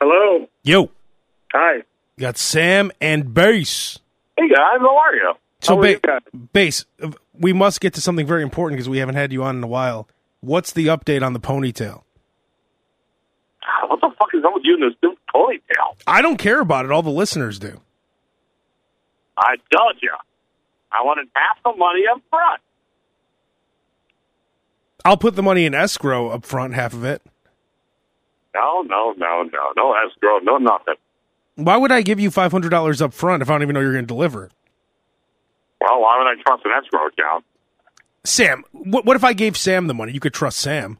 Hello. Yo, Hi. got Sam and Bass. Hey guys, how are you? So, ba- you guys? Bass, uh, we must get to something very important because we haven't had you on in a while. What's the update on the ponytail? Ah, What the fuck is up with you and this stupid ponytail? I don't care about it. All the listeners do. I told you. I wanted half the money up front. I'll put the money in escrow up front, half of it. No, no, no, no, no escrow, no nothing. Why would I give you five hundred dollars up front if I don't even know you're going to deliver? Well, why would I trust an escrow account? Sam, what, what if I gave Sam the money? You could trust Sam.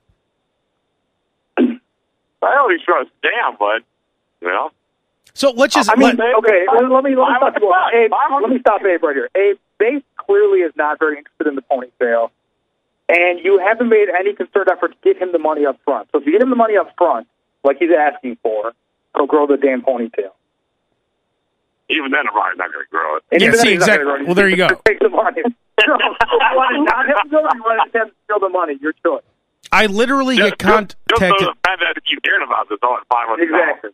I always trust Dan, but you know, So let's just. I mean, let- okay, let, let me let me stop hundred you. bucks. Abe, let me stop Abe right here. Abe, Bass clearly is not very interested in the pony sale, and you haven't made any concerted effort to get him the money up front. So if you get him the money up front, like he's asking for, he'll grow the damn ponytail. even then I'm probably not going to grow it. And Yeah, even see, then exactly. grow it. Well, there you go. Take the money. So, you want to not have to go, you want to have to steal the money? Your choice. I literally Just, get contacted. just, just for the fact that you cared about this all at five hundred Exactly.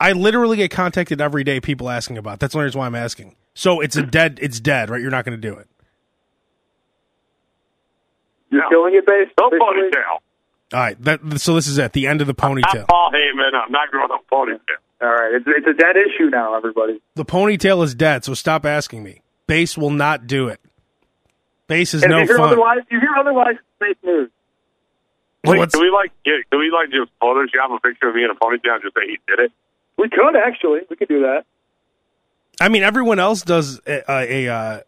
I literally get contacted every day. People asking about. That's the only reason why I'm asking. So it's a dead. It's dead, right? You're not going to do it. You're killing it, Bass. No Officially? ponytail. All right. That, so this is at the end of the I'm ponytail. Paul Heyman. I'm not growing a ponytail. All right, it's, it's a dead issue now, everybody. The ponytail is dead. So stop asking me. Bass will not do it. Bass is And no if you hear fun. otherwise, if you hear otherwise, it's fake news. Well, Wait, can we like get, can we like just Photoshop a picture of me in a ponytail and just say he did it? We could actually. We could do that. I mean, everyone else does a, a, a uh,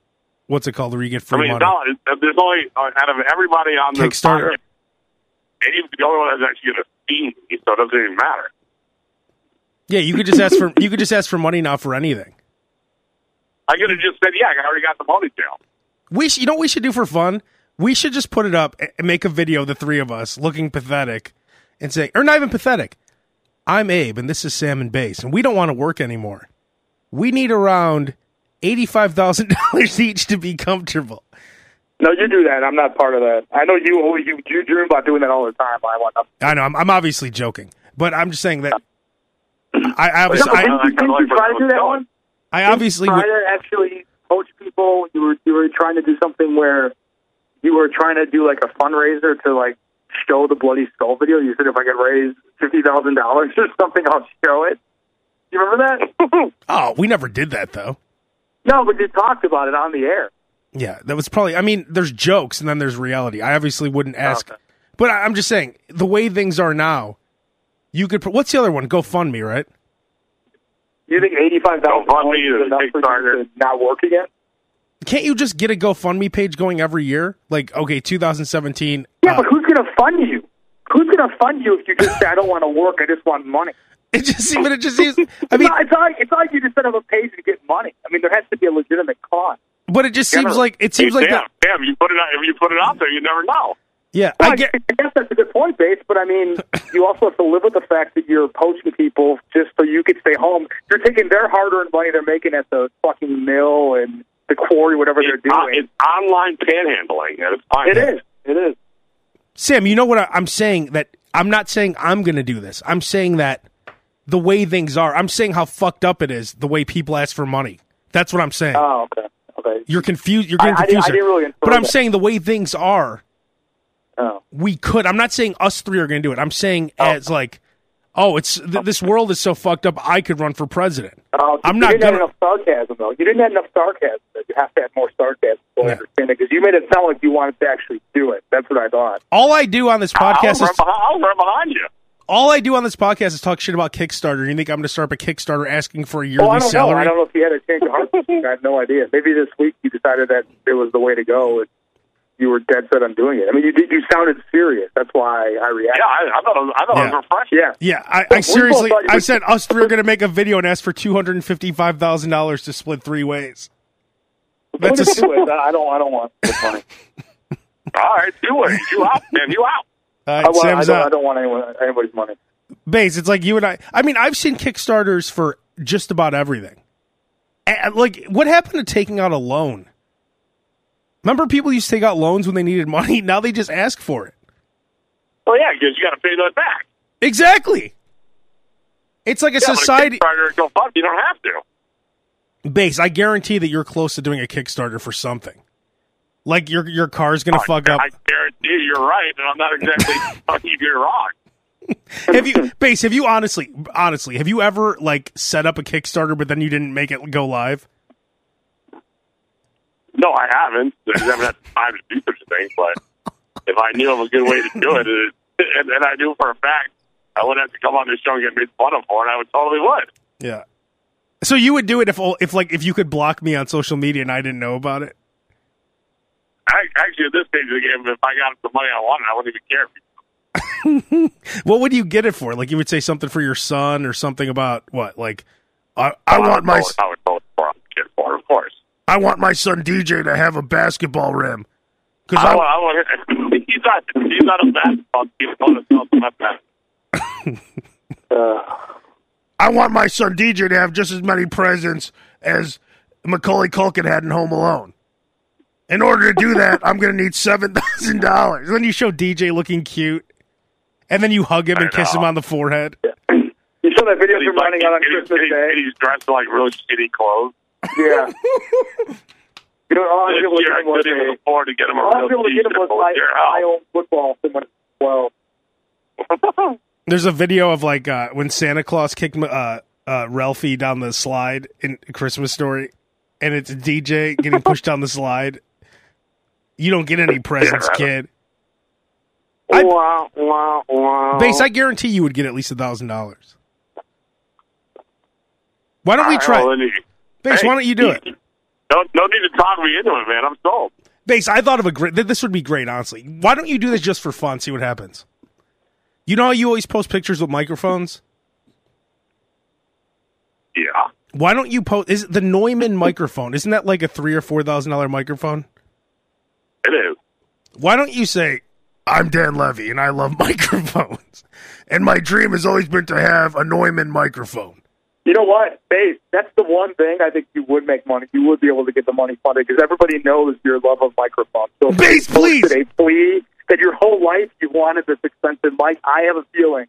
what's it called? Where you get I mean, money. no, it's- there's only uh, out of everybody on this Kickstarter. podcast, and he's the only one that's actually going to see me, so it doesn't even matter. Yeah, you could just ask for you could just ask for money now for anything. I could have just said, "Yeah, I already got the ponytail." We sh- you know what we should do for fun? We should just put it up and make a video of the three of us looking pathetic and say, or not even pathetic. I'm Abe and this is Sam and Base, and we don't want to work anymore. We need around eighty-five thousand dollars each to be comfortable. No, you do that. I'm not part of that. I know you. always- You, you dream about doing that all the time. I want. nothing. I know I'm, I'm obviously joking, but I'm just saying that. I, I No, obviously, didn't I, you, didn't you try to do that one? I obviously try to actually coach people. You were you were trying to do something where you were trying to do like a fundraiser to like show the bloody skull video. You said if I could raise fifty thousand dollars or something, I'll show it. You remember that? Oh, we never did that though. no, but you talked about it on the air. Yeah, that was probably. I mean, there's jokes and then there's reality. I obviously wouldn't ask, Okay. but I, I'm just saying the way things are now. You could. put- What's the other one? GoFundMe, right? You think eighty-five thousand GoFundMe dollars is is enough for Kickstarter. you to not work again? Can't you just get a GoFundMe page going every year? Like, okay, 2017. Yeah, uh, but who's going to fund you? Who's going to fund you if you just say I don't want to work, I just want money? it just seems. It just seems. I It's mean, not, it's, not like, it's not like you just set up a page to get money. I mean, there has to be a legitimate cause. But it just seems Never. like it seems Hey, like damn, that. damn, you put it out, if you put it out there, you never know. Yeah, Well, I get. I guess that's a good point, Bates. But I mean, you also have to live with the fact that you're poaching people just so you could stay home. You're taking their hard-earned money they're making at the fucking mill and the quarry, whatever they're It's, on- doing. it's online panhandling, it's fine. It is. It is. Sam, you know what I, I'm saying? That I'm not saying I'm going to do this. I'm saying that the way things are. I'm saying how fucked up it is. The way people ask for money. That's what I'm saying. Oh, okay. Okay. You're confused. You're I- getting I confused. I here. didn't really but I'm that. saying the way things are, Oh. we could. I'm not saying us three are going to do it. I'm saying oh. as like, oh, it's th- this world is so fucked up. I could run for president. Oh, I'm you not didn't gonna- have enough sarcasm, though. You didn't have enough sarcasm. You have to have more sarcasm to Yeah. understand it, because you made it sound like you wanted to actually do it. That's what I thought. All I do on this I'll, podcast run is behind, I'll run behind you. All I do on this podcast is talk shit about Kickstarter. You think I'm going to start up a Kickstarter asking for a yearly Oh, I don't salary? know. I don't know if you had a change of heart. I have no idea. Maybe this week you decided that it was the way to go, and you were dead set on doing it. I mean, you. You sounded serious. That's why I reacted. Yeah, I, I thought it was, I thought it Yeah. was refreshing. Yeah. Yeah, I, I seriously, both thought you I said us three are going to make a video and ask for two hundred and fifty-five thousand dollars to split three ways. That's a, What do you do with? I don't. I don't want this money. All right, do it. You out, man. You out. I, want, I, don't, I don't want anyone, anybody's money. Bass, it's like you and I. I mean, I've seen Kickstarters for just about everything. And, like, what happened to taking out a loan? Remember, people used to take out loans when they needed money. Now they just ask for it. Well, yeah, because you got to pay that back. Exactly. It's like a Yeah, society go. You don't have to. Bass. I guarantee that you're close to doing a Kickstarter for something. Like your your car's gonna oh, fuck up. I guarantee you, you're right, and I'm not exactly fucking you you're wrong. have you Bass? Have you honestly, honestly, have you ever like set up a Kickstarter but then you didn't make it go live? No, I haven't. I haven't had time to do such a thing. But if I knew of a good way to do it, it and, and I knew for a fact I wouldn't have to come on this show and get made fun of for it, I would totally would. Yeah. So you would do it if if like if you could block me on social media and I didn't know about it. I, actually, at this stage of the game, if I got the money I wanted, I wouldn't even care. What would you get it for? Like you would say something for your son or something about what? Like I I I want would my I would it for a kid for, of course. I want my son DJ to have a basketball rim. Cuz I, want, I want, he's not. He's not a basketball. He's not a self Uh, I want my son DJ to have just as many presents as Macaulay Culkin had in Home Alone. In order to do that, I'm going to need seven thousand dollars. Then you show DJ looking cute, and then you hug him and kiss him on the forehead. you saw that video from He's, him like, running out on he's, Christmas he's, Day. and he's dressed in like really shitty clothes. Yeah. You know, all I was able to get him was couldn't a, afford to get him a all I was real able to get him was Well, my, you're my out. own football from when 12. There's a video of like uh, when Santa Claus kicked uh, uh, Ralphie down the slide in Christmas Story, and it's DJ getting pushed down the slide. You don't get any presents, kid. I- Wow, wow, wow. Bass, I guarantee you would get at least a thousand dollars. Why don't we right, try? well, you- Bass, Hey, why don't you do it? No, no need to talk me into it, man. I'm sold. Bass, I thought of a great. This would be great, honestly. Why don't you do this just for fun? See what happens. You know how you always post pictures with microphones. Yeah. Why don't you post? Is it the Neumann microphone? Isn't that like a three or four thousand dollar microphone? Is. Why don't you say, "I'm Dan Levy and I love microphones, and my dream has always been to have a Neumann microphone." You know what, Bass? That's the one thing I think you would make money. You would be able to get the money funded because everybody knows your love of microphones. So Bass, please. a plea that your whole life you wanted this expensive mic. I have a feeling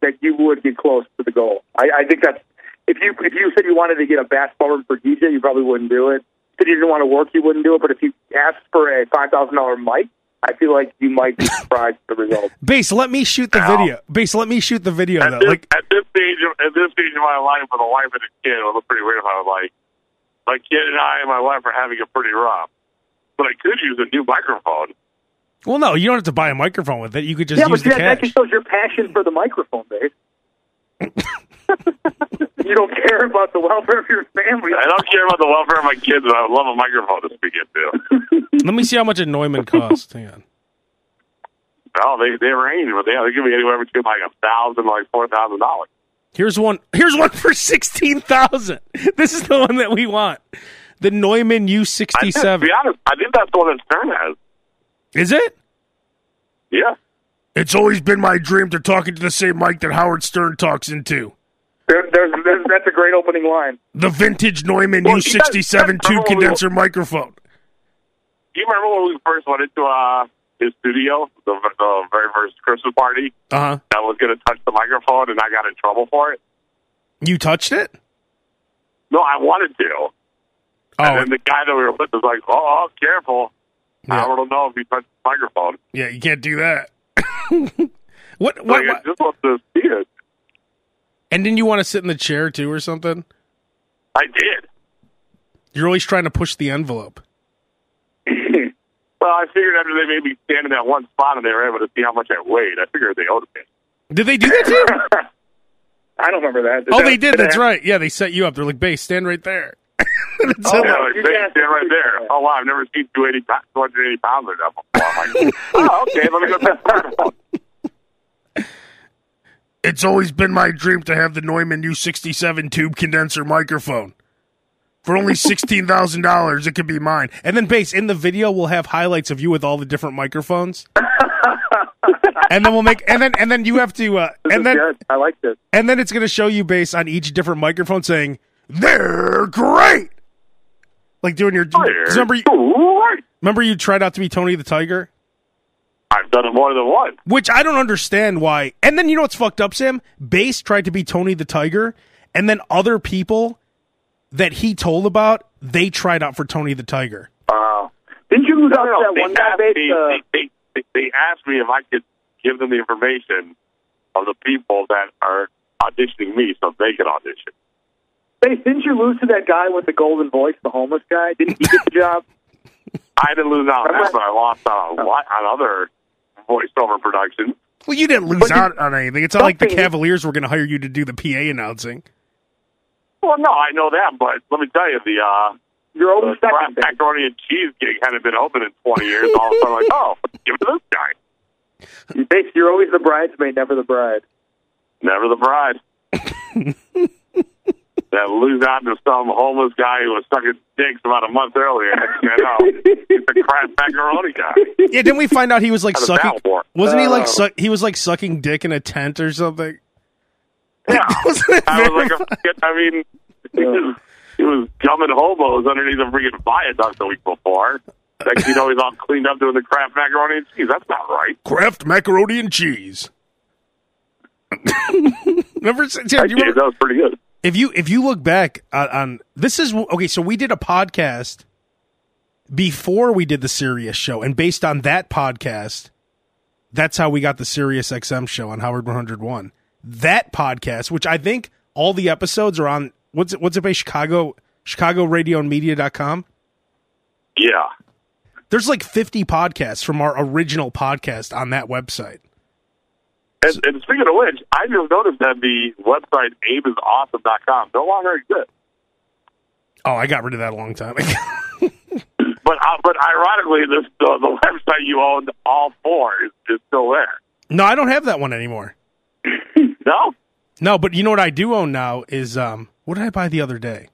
that you would get close to the goal. I, I think that's if you if you said you wanted to get a bass room for DJ, you probably wouldn't do it. If you didn't want to work, you wouldn't do it. But if you asked for a five thousand dollar mic, I feel like you might be surprised at the result. Bass, let me shoot the Ow. video. Bass, let me shoot the video. At Though. this, Like, at this stage, of, at this stage of my life, with a wife and a kid, it would look pretty weird if I was like, my kid and I and my wife are having a pretty rough. But I could use a new microphone. well, no, you don't have to buy a microphone with it. You could just yeah, use but the that, that just shows your passion for the microphone, Dave. you don't care about the welfare of your family. I don't care about the welfare of my kids, but I would love a microphone to speak into. Let me see how much a Neumann costs. Hang on. No, they they range, but they they give me anywhere between like a thousand, like four thousand dollars. Here's one. Here's one for sixteen thousand. This is the one that we want. The Neumann U sixty seven. Be honest, I think that's the one that Stern has. Is it? Yeah. It's always been my dream to talk into the same mic that Howard Stern talks into. There, there's, there's, that's a great opening line. The vintage Neumann Well, U you guys- sixty seven remember tube when we- condenser microphone. Do you remember when we first went into uh, his studio, the, the very first Christmas party? Uh huh. I was going to touch the microphone, and I got in trouble for it. You touched it? No, I wanted to. Oh, And then the guy that we were with was like, "Oh, careful! Yeah. I don't know if you touch the microphone." yeah. You can't do that. what? Like, What? I what? just want to see it. And didn't you want to sit in the chair too, or something? I did. You're always trying to push the envelope. Well, I figured after they made me stand in that one spot and they were able to see how much I weighed, I figured they owed me. Did they do that too? I don't remember that. Is oh, that- they did. that That's happen? right. Yeah, they set you up. They're like, "Bass, stand right there." Oh. Yeah, like, guys- stand right there. Oh wow, I've never seen 280, 280 pounds like that before. Like, oh, okay, let me go to the microphone. It's always been my dream to have the Neumann U67 tube condenser microphone. For only $16,000, it could be mine. And then, Bass, in the video, we'll have highlights of you with all the different microphones. and then we'll make, and then, and then you have to, uh, and then, good. I like this. and then it's going to show you, Bass, on each different microphone saying, they're great. Like doing your remember, you, remember you tried out to be Tony the Tiger? I've done it more than once. Which I don't understand why. And then you know what's fucked up, Sam? Bass tried to be Tony the Tiger, and then other people that he told about, they tried out for Tony the Tiger. Uh, didn't you lose out to that they, one guy? asked me, uh, they, they, they asked me if I could give them the information of the people that are auditioning me so they can audition. Bates, didn't you lose to that guy with the golden voice, the homeless guy? Didn't he get the job? I didn't lose out on that, but I lost out on, what, on other voiceover production. Well, you didn't lose But you- out on anything. It's not like the Cavaliers were going to hire you to do the PA announcing. Well, no, I know that, but let me tell you, the uh, You're the second. Macaroni and cheese gig hadn't been open in 20 years. All of a sudden, like, oh, give it to this guy. Bates, you're always the bridesmaid, never the bride. Never the bride. that lose out to some homeless guy who was sucking dicks about a month earlier. I know, he's the crap macaroni guy. Yeah, didn't we find out he was like sucking? Wasn't he like Uh, su- he was like sucking dick in a tent or something? Yeah. I was like, a, I mean, he was, he was gumming hobos underneath a freaking viaduct the week before. Next, you know, he's all cleaned up doing the crap macaroni and cheese. That's not right. Kraft macaroni and cheese. remember, Sam, do you remember that was pretty good. If you if you look back on, on this is okay so we did a podcast before we did the Sirius show and based on that podcast that's how we got the Sirius XM show on Howard 101 that podcast which I think all the episodes are on what's it what's it by Chicago Chicago Radio and Media.com Yeah. there's like 50 podcasts from our original podcast on that website And, and speaking of which, I just noticed that the website abisawesome.com no longer exists. oh I got rid of that a long time ago But uh, but ironically, this the, the website you owned all four is, is still there. no I don't have that one anymore No, No, but you know what I do own now is um what did I buy the other day?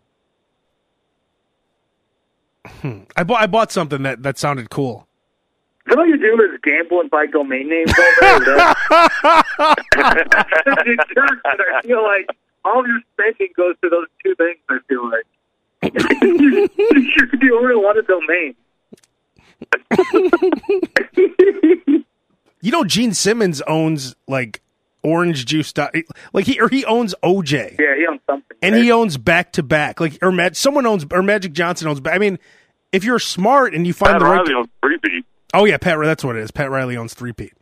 Hmm. I bought I bought something that that sounded cool. That all you do is gamble and buy domain names all day? It's just that I feel like all your spending goes to those two things. I feel like you, you only want a domain. You know Gene Simmons owns like orange juice dot- like he or he owns OJ. Yeah, he owns something. And he owns back to back. Like or Mag- someone owns or Magic Johnson owns I mean if you're smart and you find Pat the right Riley owns feet. Oh yeah, Pat. That's what it is. Pat Riley owns three-peat.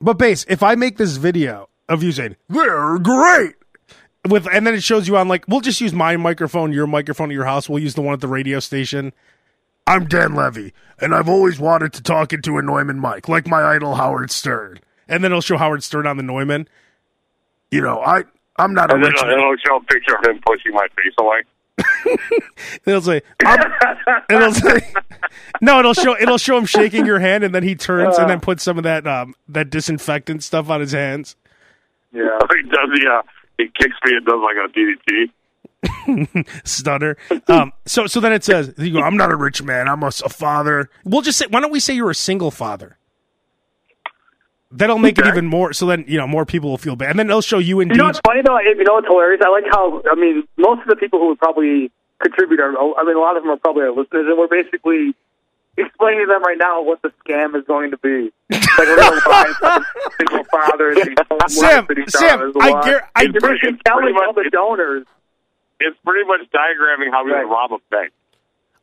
But Bass, if I make this video of you saying they're great, with and then it shows you on like we'll just use my microphone, your microphone at your house. We'll use the one at the radio station. I'm Dan Levy, and I've always wanted to talk into a Neumann mic, like my idol Howard Stern. And then it'll show Howard Stern on the Neumann. You know, I I'm not a And then rich it'll, it'll show a picture of him pushing my face away. It'll say, it'll say, no, it'll show, it'll show him shaking your hand, and then he turns and then puts some of that, um, that disinfectant stuff on his hands. Yeah. he does uh, he kicks me and does like a DDT. Stutter. Um, so, so then it says, you go, I'm not a rich man. I'm a, a father. We'll just say, why don't we say you're a single father? That'll make it even more. So then, you know, more people will feel bad, and then it'll show you and You know what's funny though? You know what's hilarious? I like how I mean most of the people who would probably contribute are I mean a lot of them are probably our listeners, and we're basically explaining to them right now what the scam is going to be. Like we're going to find single fathers and Sam, Sam, I I- And you're telling pretty all the much- donors. It's pretty much diagramming how we Right. would rob a bank.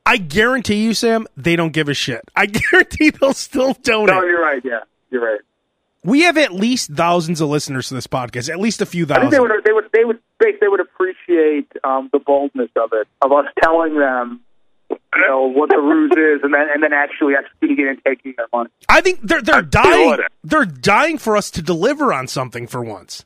I guarantee you, Sam, they don't give a shit. I guarantee they'll still donate. No, you're right. Yeah, you're right. We have at least thousands of listeners to this podcast, at least a few I think they thousand. would they would they would they, they would appreciate um, the boldness of it of us telling them you know what the ruse is and then and then actually executing it and taking their money. I think they're they're I dying. They're dying for us to deliver on something for once.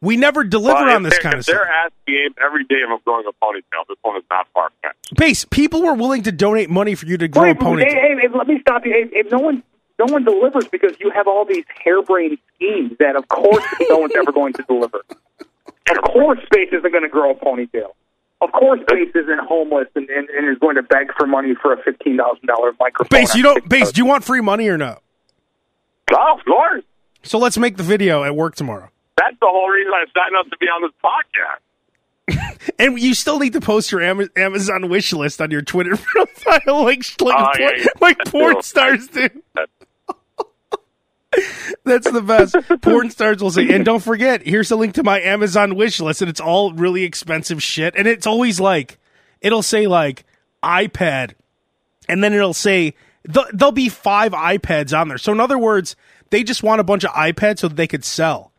We never deliver Well, on this kind of if stuff. They're asking Abe every day if I'm growing a ponytail. This one is not far fetched. Bass people were willing to donate money for you to grow a Wait, pony. Hey, hey, hey, let me stop you. Hey, hey, no one, no one delivers because you have all these harebrained schemes that, of course, no one's ever going to deliver. Of course, Space isn't going to grow a ponytail. Of course, Bass isn't homeless and, and, and is going to beg for money for a fifteen thousand dollar microphone. Bass, you don't. Bass, do you want free money or no? Oh, of course. So let's make the video at work tomorrow. That's the whole reason I signed up to be on this podcast. And you still need to post your Amazon wish list on your Twitter profile, like like, Oh, porn, yeah, yeah. like porn stars do. That's the best. Porn stars will say, and don't forget, here's a link to my Amazon wish list, and it's all really expensive shit. And it's always like, it'll say like iPad, and then it'll say th- there'll be five iPads on there. So in other words, they just want a bunch of iPads so that they could sell.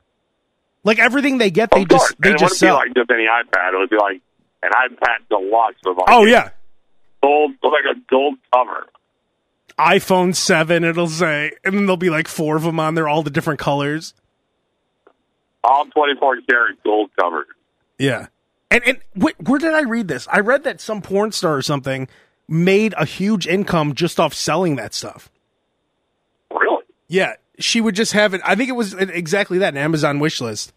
Like everything they get, they just they and it just sell. be like just any iPad. It would be like an iPad deluxe with like oh yeah, gold, like a gold cover. iPhone seven. It'll say, and then there'll be like four of them on there, all the different colors. All 24 karat gold covers. Yeah. And and wh- where did I read this? I read that some porn star or something made a huge income just off selling that stuff. Really? Yeah, she would just have it. I think it was exactly that an Amazon wish list.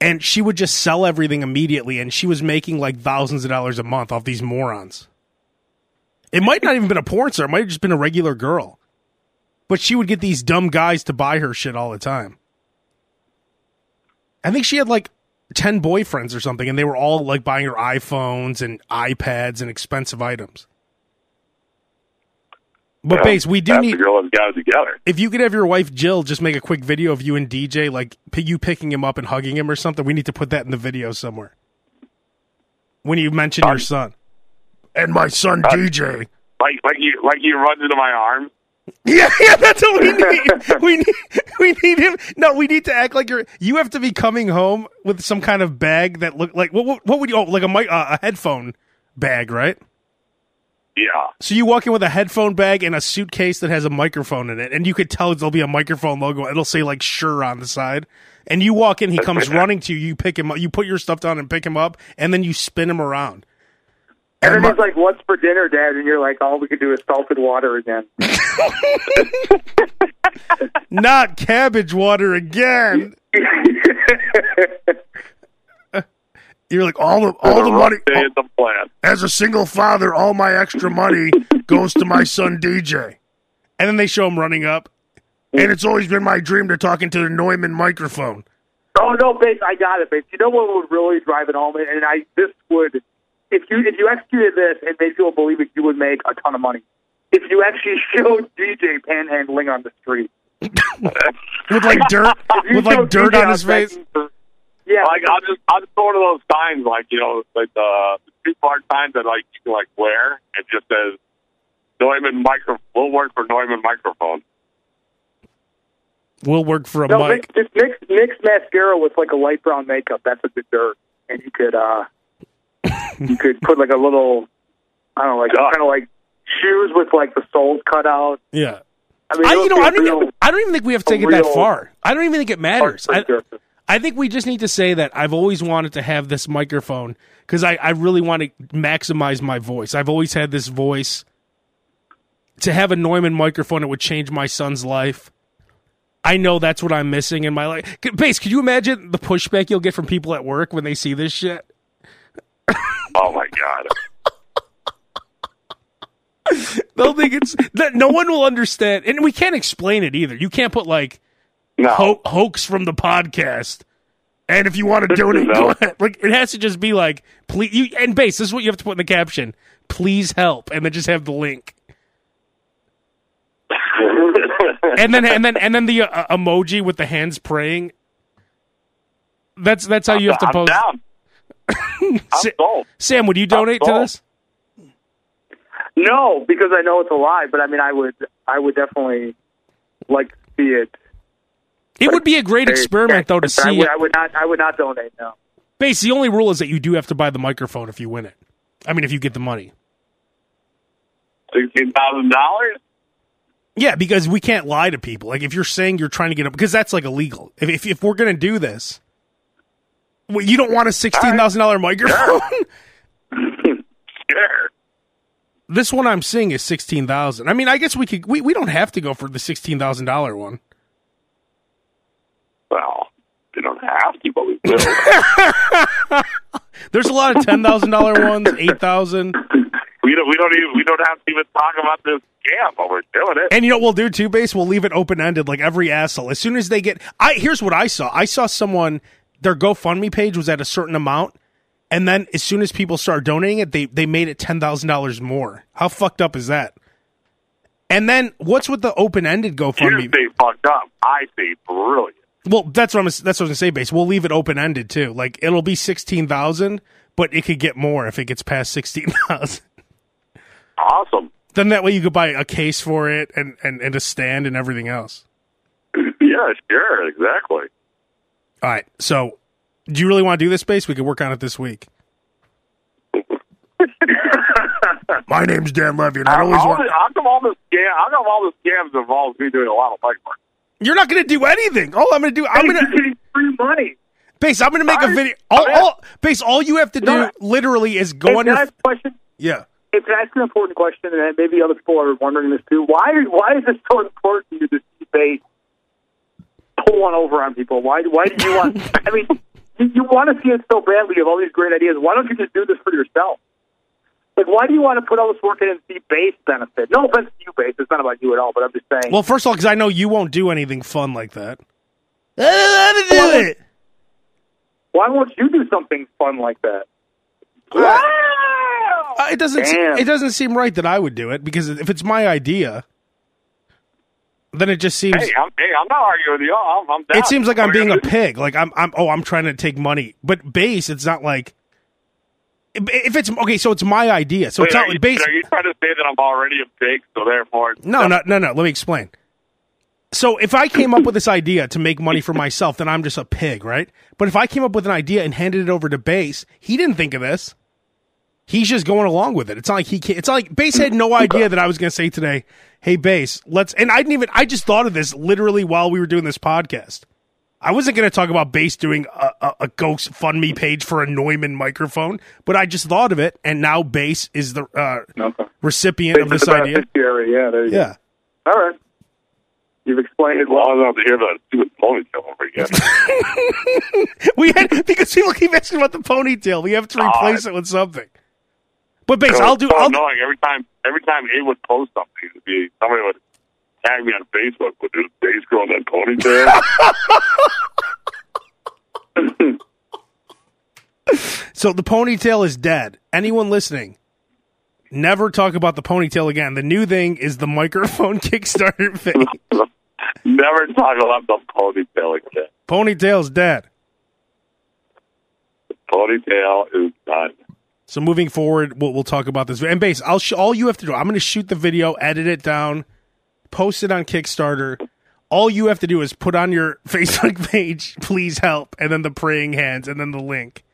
And she would just sell everything immediately and she was making like thousands of dollars a month off these morons. It might not even been a porn star, it might have just been a regular girl. But she would get these dumb guys to buy her shit all the time. I think she had like 10 boyfriends or something and they were all like buying her iPhones and iPads and expensive items. But Yeah, Bass, we do need girl that's got it together. if you could have your wife Jill just make a quick video of you and DJ, like p- you picking him up and hugging him or something, we need to put that in the video somewhere. When you mention your um, son and my son DJ, Like, like you, like you runs into my arms. yeah, yeah, that's what we need. we need, we need him. No, we need to act like you're. You have to be coming home with some kind of bag that look like what? What, what would you? Oh, like a mic, uh, a headphone bag, right? Yeah. So you walk in with a headphone bag and a suitcase that has a microphone in it, and you could tell there'll be a microphone logo. It'll say like "Shure" on the side. And you walk in, he comes running to you. You pick him up. You put your stuff down and pick him up, and then you spin him around. And And then he's like, "What's for dinner, Dad?" And you're like, "All we could do is salted water again." Not cabbage water again. You're like all the all the money Stay at the plant. as a single father. All my extra money goes to my son DJ. And then they show him running up, and it's always been my dream to talk into the Neumann microphone. Oh no, Bates, I got it, Bates. You know what would really drive it home, and I this would if you if you executed this and made people believe it, you would make a ton of money. If you actually showed DJ panhandling on the street, with like dirt, with like dirt DJ on his face. for- yeah, Like I'll just, I'll just go one of those signs, like you know, like the, the two part signs that like you can like wear. It just says Neumann micro. We'll work for Neumann microphone. Will work for a no, mic. mix, just mix mix mascara with like a light brown makeup. That's a good dirt, and you could uh you could put like a little I don't know, like God. kind of like shoes with like the soles cut out. Yeah. I mean, I, you know, be I a don't, real even, I don't even think we have to take it that far. I don't even think it matters. I. I think we just need to say that I've always wanted to have this microphone because I, I really want to maximize my voice. I've always had this voice. To have a Neumann microphone, it would change my son's life. I know that's what I'm missing in my life. Bass, could you imagine the pushback you'll get from people at work when they see this shit? Oh my god! They'll think it's that no one will understand, and we can't explain it either. You can't put like No, ho- hoax from the podcast. And if you want to donate, No. go ahead. Like it has to just be like, please. You, and Bass. This is what you have to put in the caption. Please help, and then just have the link, and then and then and then the uh, emoji with the hands praying. That's that's how you have to I'm post. down. I'm Sa- Sam, would you donate to this? No, because I know it's a lie. But I mean, I would I would definitely like to see it. It would be a great experiment, though, to But I see would, it. I would not. I would not donate. No. Bass. The only rule is that you do have to buy the microphone if you win it. I mean, if you get the money. Sixteen thousand dollars. Yeah, because we can't lie to people. Like if you're saying you're trying to get up, because that's like illegal. If if, if we're gonna do this, well, you don't want a sixteen thousand dollar microphone. Sure. this one I'm seeing is sixteen thousand. I mean, I guess we could. We, we don't have to go for the sixteen thousand dollar one. Well, we don't have to, but we will. There's a lot of ten thousand dollar ones, eight thousand. we don't. We don't even. We don't have to even talk about this scam, but we're doing it. And you know what we'll do too, Bass? We'll leave it open ended, like every asshole. As soon as they get, I here's what I saw. I saw someone their GoFundMe page was at a certain amount, and then as soon as people started donating it, they they made it ten thousand dollars more. How fucked up is that? And then what's with the open ended You GoFundMe? say fucked up. I say brilliant. Well, that's what I'm. That's what I am gonna say. Bass. We'll leave it open ended too. Like it'll be sixteen thousand, but it could get more if it gets past sixteen thousand. Awesome. then that way you could buy a case for it and, and, and a stand and everything else. yeah, sure, exactly. All right. So, do you really want to do this space? We could work on it this week. My name's Dan Levy, and I How, always how, want. how come all this scam? How come all the scams involves me doing a lot of legwork? You're not going to do anything. All I'm going to do, I'm Hey, going to getting free money. Bass. I'm going to make a video. All, all Bass. All you have to do, literally, is Hey, go on can I your. ask a question? Yeah. Hey, can I ask an important question? And maybe other people are wondering this too. Why? Why is it so important to just Bass pull one over on people? Why? Why do you want? I mean, you, you want to see it so badly. You have all these great ideas. Why don't you just do this for yourself? Like, why do you want to put all this work in and see Bass benefit? No offense to you, Bass. It's not about you at all. But I'm just saying. Well, first of all, because I know you won't do anything fun like that. I don't want to do it. why won't you do something fun like that? Uh, it doesn't. se- Damn. it doesn't seem right that I would do it because if it's my idea, then it just seems. Hey, I'm, hey, I'm not arguing with you. I'm, I'm down. it seems like I'm you being a pig. Like I'm. I'm. Oh, I'm trying to take money. But Bass, it's not like. If it's okay, so it's my idea. So it's not like Bass. are you trying to say that I'm already a pig, so therefore? No, no, no, no. Let me explain. So if I came up with this idea to make money for myself, then I'm just a pig, right? But if I came up with an idea and handed it over to Bass, he didn't think of this. He's just going along with it. It's not like he can't, it's not like Bass had no idea that I was going to say today, "Hey Bass, let's." And I didn't even. I just thought of this literally while we were doing this podcast. I wasn't going to talk about Bass doing a, a, a Ghost FundMe page for a Neumann microphone, but I just thought of it, and now Bass is the uh, Okay. recipient of Bass is this idea. Yeah. There you Yeah. go. All right. You've explained it Well, well. I was about to hear that stupid ponytail over again. We had because people keep asking about the ponytail. We have to replace it with something. But Bass, I'll do. So I'll, annoying. Every time, every time A would post something, it'd be somebody would tag me on Facebook with this Bass girl in that ponytail. so the ponytail is dead. Anyone listening, never talk about the ponytail again. The new thing is the microphone Kickstarter thing. Never talk about the ponytail again. Ponytail's dead. The ponytail is done. So moving forward, we'll, we'll talk about this. And Bass, I'll sh- all you have to do. I'm going to shoot the video, edit it down, post it on Kickstarter. All you have to do is put on your Facebook page, please help, and then the praying hands, and then the link,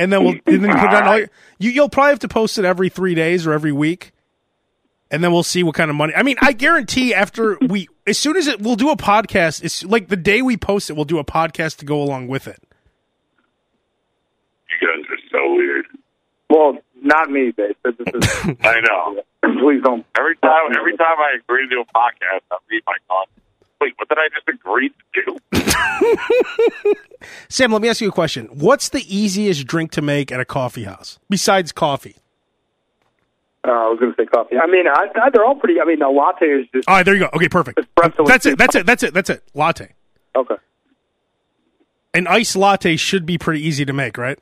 and then we'll and then put it on all your, you. You'll probably have to post it every three days or every week, and then we'll see what kind of money. I mean, I guarantee after we, as soon as it, we'll do a podcast. It's like the day we post it, we'll do a podcast to go along with it. You guys are so weird. Well, not me, Bass. This is, I know. please don't. Every time, every time I agree to do a podcast, I read my thoughts. Wait, what did I just agree to do? Sam, let me ask you a question. What's the easiest drink to make at a coffee house besides coffee? Uh, I was going to say coffee. I mean, I, I, they're all pretty. I mean, a latte is just All right, there you go. Okay, perfect. Espresso That's it. That's it. That's it. That's it. Latte. okay. An iced latte should be pretty easy to make, right?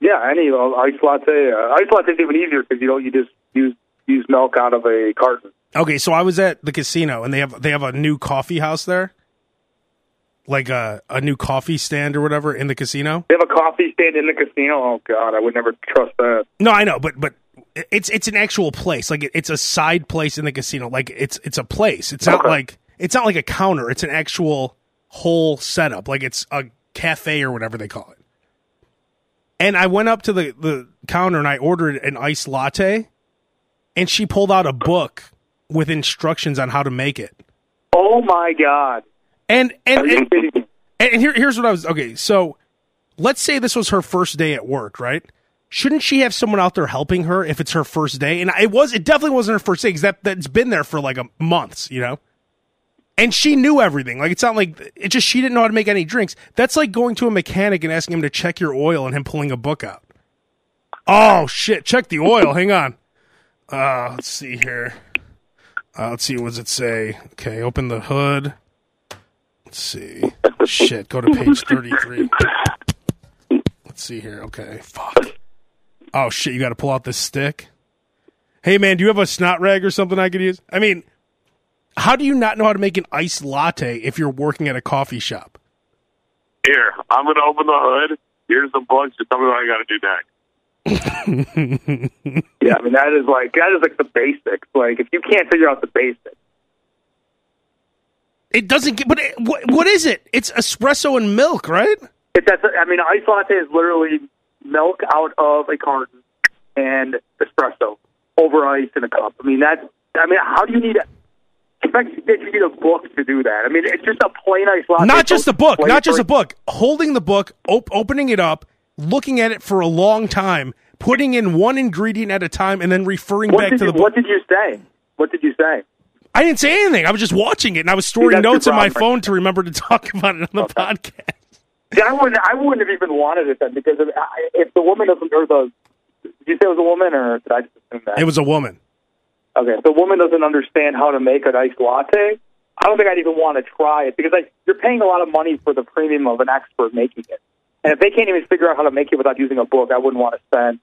Yeah, any uh, iced latte. Uh, iced latte is even easier because you know you just use use milk out of a carton. Okay, so I was at the casino and they have they have a new coffee house there, like a a new coffee stand or whatever in the casino. They have a coffee stand in the casino. Oh God, I would never trust that. No, I know, but but it's it's an actual place. Like it, it's a side place in the casino. Like it's it's a place. It's not Okay. like it's not like a counter. It's an actual whole setup. Like it's a cafe or whatever they call it. And I went up to the the counter and I ordered an iced latte, and she pulled out a book with instructions on how to make it. Oh my God, And and and, and here, here's what I was okay. So let's say this was her first day at work, right? Shouldn't she have someone out there helping her if it's her first day? And it was, it definitely wasn't her first day because that that's been there for like a months, you know. And she knew everything. Like it's not like it just she didn't know how to make any drinks. That's like going to a mechanic and asking him to check your oil and him pulling a book out. Oh shit! Check the oil. Hang on. Uh, let's see here. Uh, let's see. What does it say? Okay, open the hood. Let's see. Shit, go to page 33. Let's see here. Okay, fuck. Oh shit, you got to pull out this stick. Hey man, do you have a snot rag or something I could use? I mean, how do you not know how to make an iced latte if you're working at a coffee shop? Here, I'm going to open the hood. Here's the book. Just tell me what I got to do next. Yeah, I mean that is like that is like the basics. Like if you can't figure out the basics, It doesn't get, but it, what, what is it? It's espresso and milk, right? it's that's I mean ice latte is literally milk out of a carton and espresso over ice in a cup. I mean that. I mean how do you need? Expect that you need a book to do that. I mean it's just a plain ice latte. not just a book, not just a book. Holding the book, op- opening it up, looking at it for a long time, putting in one ingredient at a time, and then referring What back to you the book. What did you say? What did you say? I didn't say anything. I was just watching it, and I was storing your notes on my phone to remember to talk about it on the podcast. See, I wouldn't. I wouldn't have even wanted it then because if, if the woman doesn't, or the, did you say it was a woman, or did I just assume that? It was a woman. Okay, if the woman doesn't understand how to make an iced latte, I don't think I'd even want to try it because like you're paying a lot of money for the premium of an expert making it, and if they can't even figure out how to make it without using a book, I wouldn't want to spend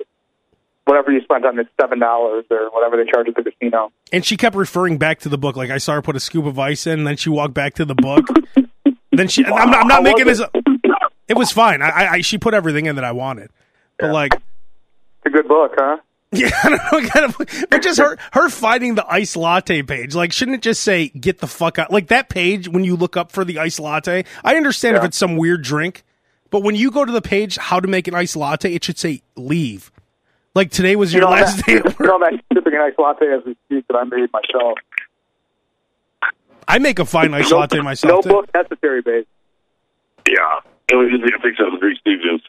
whatever you spent on it seven dollars or whatever they charge at the casino. And she kept referring back to the book. Like I saw her put a scoop of ice in, and then she walked back to the book. then she, I'm not, I'm not making this. It was fine. I, I, she put everything in that I wanted. But like, It's a good book, huh? yeah, I don't know, kind of, but just her, her finding the ice latte page. Like, shouldn't it just say "get the fuck out"? Like that page when you look up for the ice latte. I understand if it's some weird drink, but when you go to the page how to make an ice latte, it should say "leave." Like today was your You know, last that, day. At you work. I'm actually sipping an ice latte as we speak that I made myself. I make a fine ice no, latte myself. No too. book necessary, babe. Yeah. It was just a picture of the Three Stooges.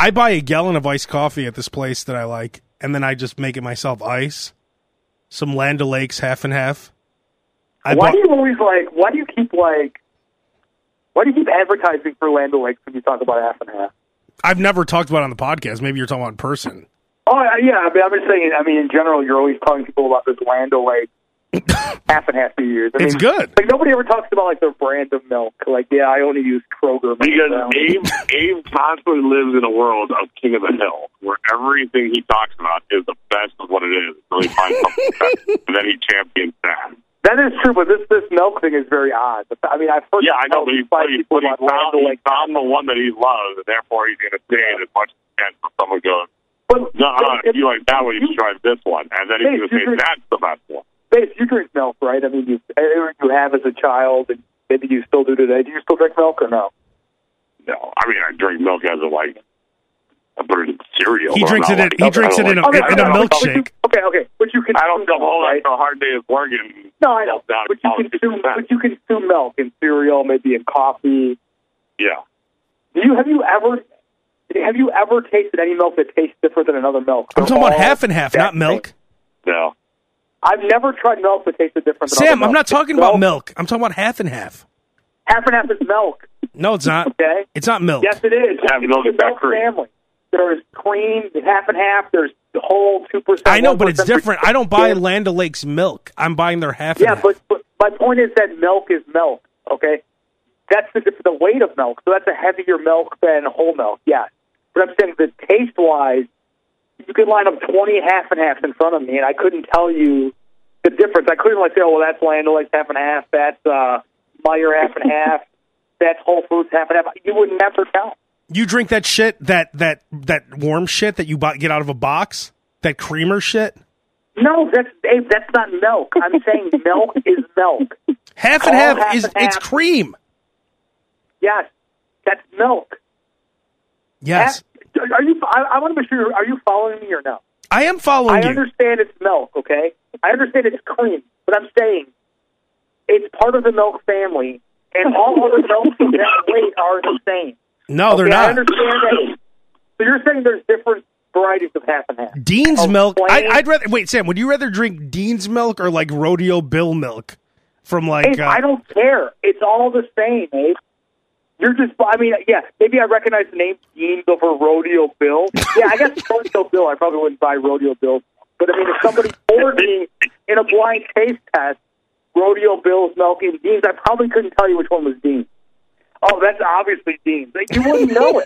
I buy a gallon of iced coffee at this place that I like, and then I just make it myself ice. Some Land O'Lakes half and half. I why bought, do you always like? Why do you keep like? Why do you keep advertising for Land O'Lakes when you talk about half and half? I've never talked about it on the podcast. Maybe you're talking about in person. Oh yeah, I mean, I'm just saying. I mean, in general, you're always telling people about this Land O'Lakes half and half years. I It's mean, good. Like nobody ever talks about like their brand of milk. Like, yeah, I only use Kroger. milk Because now. Abe, Abe constantly lives in a world of King of the Hill, where everything he talks about is the best of what it is until he finds something better, and then he champions that. That is true, but this this milk thing is very odd. I mean, I've heard Yeah, I know, but about he's, five but he's, people but he's, about Land found, he's O'Lakes. found the one that he loves, and therefore he's going to say it as much as he can so someone goes, But no, uh, if- if you like that one, you should try this one. And then he's Hey, going to say, that's the best one. Babe, you drink milk, right? I mean, you you have as a child, and maybe you still do today. Do you still drink milk or no? No, I mean, I drink milk as a, like, I put it in cereal. He drinks it in- like- he drinks it in a- like- in a I don't milkshake. Okay, okay, but you can. I don't come home right? after a hard day of work and No, I know. down But you consume, but you consume milk in cereal, maybe in coffee. Yeah. Do you have you ever have you ever tasted any milk that tastes different than another milk? I'm talking about half and half, not milk. No. I've never tried milk that tasted different. Than Sam, other I'm not talking about milk. I'm talking about half and half. Half and half is milk. No, it's not. Okay. It's not milk. Yes, it is. Half It's milk the is not milk cream. family. There's cream, half and half. There's whole two percent. I know, but it's different. I don't buy Land O'Lakes milk. I'm buying their half. Yeah, and half. but, but my point is that milk is milk. Okay, that's the the weight of milk. So that's a heavier milk than whole milk. Yeah, but I'm saying that taste wise, you could line up twenty half and halves in front of me, and I couldn't tell you the difference. I couldn't like say, oh, well, that's Land O'Lakes half and half. That's uh, Meijer half and half. That's Whole Foods half and half. You would never tell. you drink that shit, that that that warm shit that you buy, get out of a box, that creamer shit. No, that's Dave, that's not milk. I'm saying milk is milk. Half and half, half is and it's half. cream. Yes, that's milk. Yes, Half- Are you? I, I want to make sure. Are you following me or no? I am following I you. understand it's milk. Okay, I understand it's cream, but I'm saying it's part of the milk family, and all other milks of that weight are the same. no, they're not. I understand that. So you're saying there's different varieties of half and half. Dean's of milk. I, I'd rather wait, Sam. Would you rather drink Dean's milk or like Rodeo Bill milk from like? Abe, uh, I don't care. It's all the same, Abe. You're just, I mean, yeah, maybe I recognize the name Dean's over Rodeo Bill. Yeah, I guess Rodeo Bill, I probably wouldn't buy Rodeo Bill. But I mean, if somebody told me in a blind taste test, Rodeo Bill's milk and Dean's, I probably couldn't tell you which one was Dean's. Oh, that's obviously Dean's. Like, you wouldn't know it.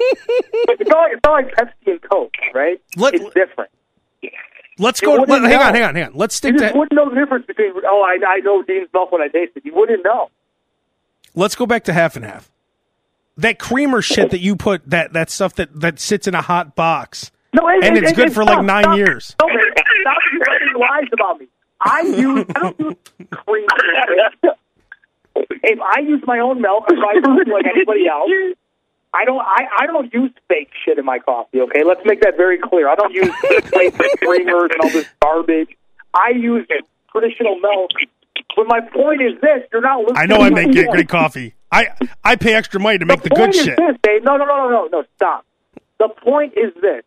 it's, not, it's not like Pepsi and Coke, right? Let- it's different. Let's You go. Let, hang know. on, hang on, hang on. Let's You stick just to. wouldn't know the difference between. Oh, I, I know Dean's milk when I taste it. You wouldn't know. Let's go back to half and half. That creamer shit that you put that that stuff that that sits in a hot box. No, And it- it's it- good for like nine stop. years. Stop spreading lies about me. I use I don't use cream. if I use my own milk, if I use like anybody else, I don't. I, I don't use fake shit in my coffee. Okay, let's make that very clear. I don't use fake creamers and all this garbage. I use traditional milk. But my point is this: you're not listening. I know I make great coffee. I I pay extra money to make the, the good shit. this, Dave. No, no, no, no, no, no. Stop. The point is this.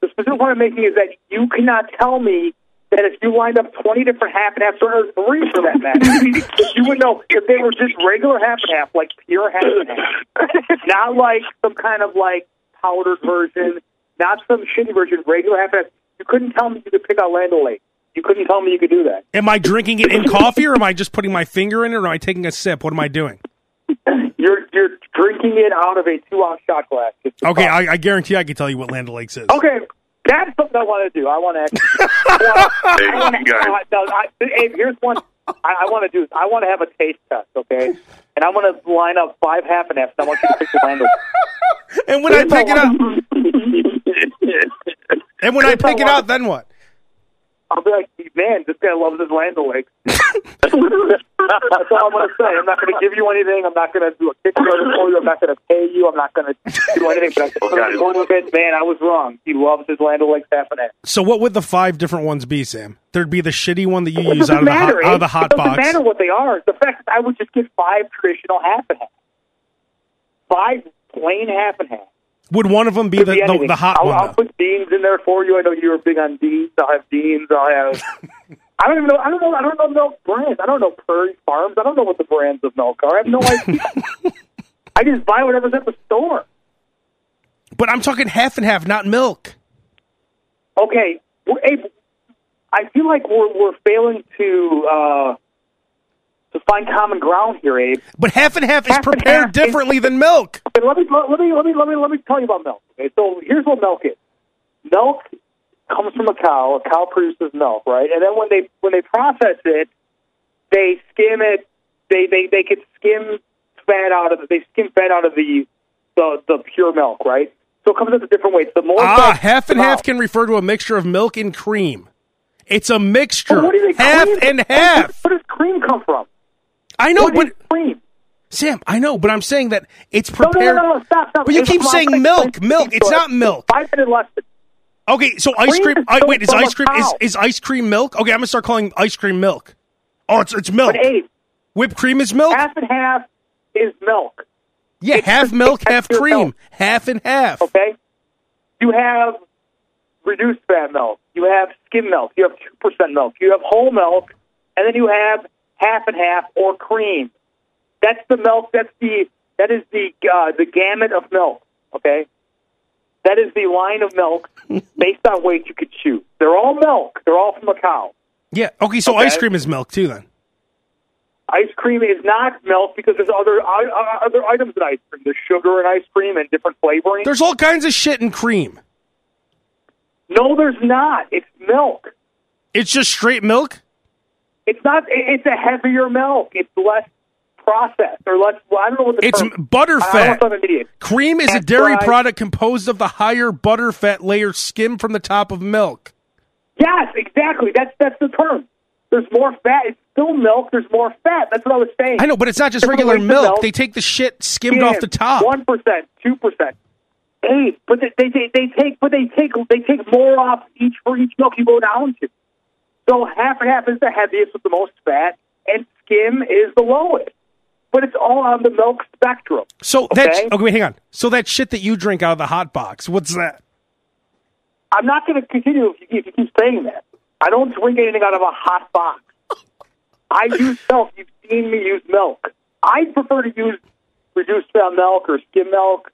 The specific point I'm making is that you cannot tell me that if you lined up 20 different half and half, or three for that matter, you would know if they were just regular half and half, like pure half and half, not like some kind of like powdered version, not some shitty version, regular half and half. You couldn't tell me you could pick out Land O'Lakes. You couldn't tell me you could do that. Am I drinking it in coffee, or am I just putting my finger in it, or am I taking a sip? What am I doing? You're you're drinking it out of a two ounce shot glass. Okay. I, I guarantee I can tell you what Land O'Lakes is. Okay, that's something I want to do. I want to. I want you guys. to. No, I, hey, here's one. I, I want to do. I want to have a taste test. Okay, and I want to line up five half and halves. And I want you to pick the land. And when I pick it up, and when I pick it out, then what? I'll be like, man, this guy loves his Land O'Lakes. That's all I'm going to say. I'm not going to give you anything. I'm not going to do a Kickstarter for you. I'm not going to pay you. I'm not going to do anything. But I'm going with it. Man, I was wrong. He loves his Land O'Lakes half and half. So what would the five different ones be, Sam? There'd be the shitty one that you It use out of the hot, out of the It hot doesn't box. matter what they are. The fact that I would just get five traditional half and half, five plain half and half. Would one of them be the, be the, the hot I'll, one? I'll though? put beans in there for you. I know you're big on beans. I'll have beans. I'll have. I don't even know. I don't know. I don't know milk brands. I don't know Prairie Farms. I don't know what the brands of milk are. I have no idea. I just buy whatever's at the store. But I'm talking half and half, not milk. Okay, able, I feel like we're we're failing to uh, to find common ground here, Abe. But half and half is Half and prepared half is- differently than milk. Okay, let me let me let me let me let me tell you about milk. Okay, so here's what milk is. Milk comes from a cow. A cow produces milk, right? And then when they when they process it, they skim it. They they they can skim fat out of it. They skim fat out of the the the pure milk, right? So it comes out in different ways. The more Ah, half and half can refer to a mixture of milk and cream. It's a mixture. what do you think half cream- and half. Where does cream come from? I know, What but is cream? Sam, I know, but I'm saying that it's No, no, prepared. no, no, no, stop, stop. But you It's- keep saying milk, milk. It's not milk. Five minute lesson. Okay, so ice Cream cream. I, wait, is ice cream is, is ice cream milk? Okay, I'm gonna start calling ice cream milk. Oh, it's it's milk. But Abe, Whipped cream is milk. half and half is milk. yeah, it's half milk, half cream, milk. half and half. Okay, you have reduced fat milk. You have skim milk. You have two percent milk. You have whole milk, and then you have half and half or cream. That's the milk. That's the that is the uh, the gamut of milk. Okay, that is the line of milk based on weight you could choose. They're all milk. They're all from a cow. Yeah. Okay, so Okay. ice cream is milk too. Then. Ice cream is not milk because there's other uh, other items in ice cream. There's sugar in ice cream and different flavorings. There's all kinds of shit in cream. no, there's not. It's milk. It's just straight milk. It's not. It's a heavier milk. It's less processed or less. Well, I don't know what the It's term. butter I, I fat. don't know if I'm an idiot. Cream is a dairy right. product composed of the higher butter fat layer skimmed from the top of milk. Yes, exactly. That's that's the term. There's more fat. It's still milk. There's more fat. That's what I was saying. I know, but it's not just regular milk. milk. They take the shit skimmed off the top. One percent, two percent, eight. But they, they they they take but they take they take more off each for each milk you go down to. So half and half is the heaviest with the most fat, and skim is the lowest. But it's all on the milk spectrum. So that's Okay. okay. Wait, hang on. So that shit that you drink out of the hot box, what's that? I'm not going to continue if you, if you keep saying that. I don't drink anything out of a hot box. I use milk. You've seen me use milk. I prefer to use reduced fat milk or skim milk.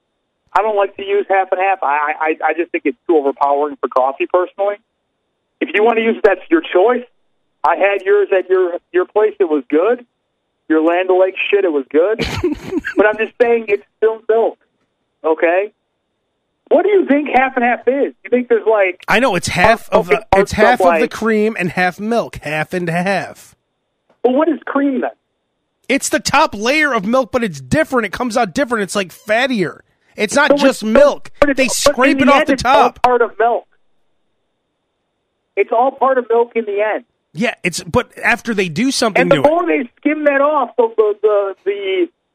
I don't like to use half and half. I, I I just think it's too overpowering for coffee personally. If you want to use it, that's your choice. I had yours at your your place. It was good. Your Land O'Lake shit, it was good. but I'm just saying it's still milk. Okay. What do you think half and half is? You think there's like I know it's half of the, it's half of, of the cream and half milk, half and half. But what is cream then? It's the top layer of milk, but it's different. It comes out different. It's like fattier. It's not So just it's- milk. They scrape in it off the it's all top. part of milk. It's all part of milk in the end. Yeah, it's but after they do something And the to it, more they skim that off, the the the,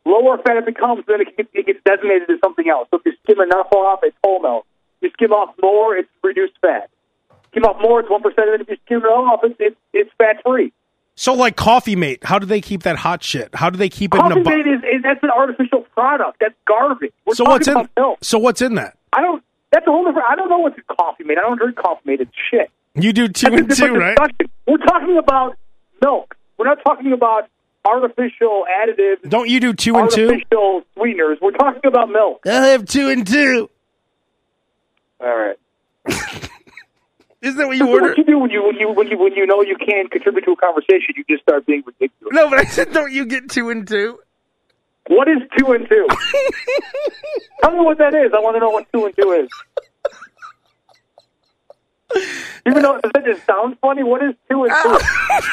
the lower fat it becomes, then it, gets- it gets designated as something else. So if you skim enough off, it's whole milk. If you skim off more, it's reduced fat. Skim off more, it's one percent. And if you skim it off, it's it's, it's fat free. so like Coffee Mate, how do they keep that hot shit? How do they keep it in Coffee a bu- mate is, is that's an artificial product. That's garbage. We're So what's in milk. So what's in that? I don't. That's a whole different. I don't know what's in coffee mate. I don't drink coffee mate. It's shit. You do two and two, right? We're talking about milk. We're not talking about artificial additives, Don't you do two and two? artificial sweeteners. We're talking about milk. I have two and two. All right. Isn't that what you order? What you do when you when you when you when you know you can't contribute to a conversation, you just start being ridiculous. No, but I said, don't you get two and two? What is two and two? Tell me what that is. I want to know what two and two is. Even though that just sound funny, what is two and two?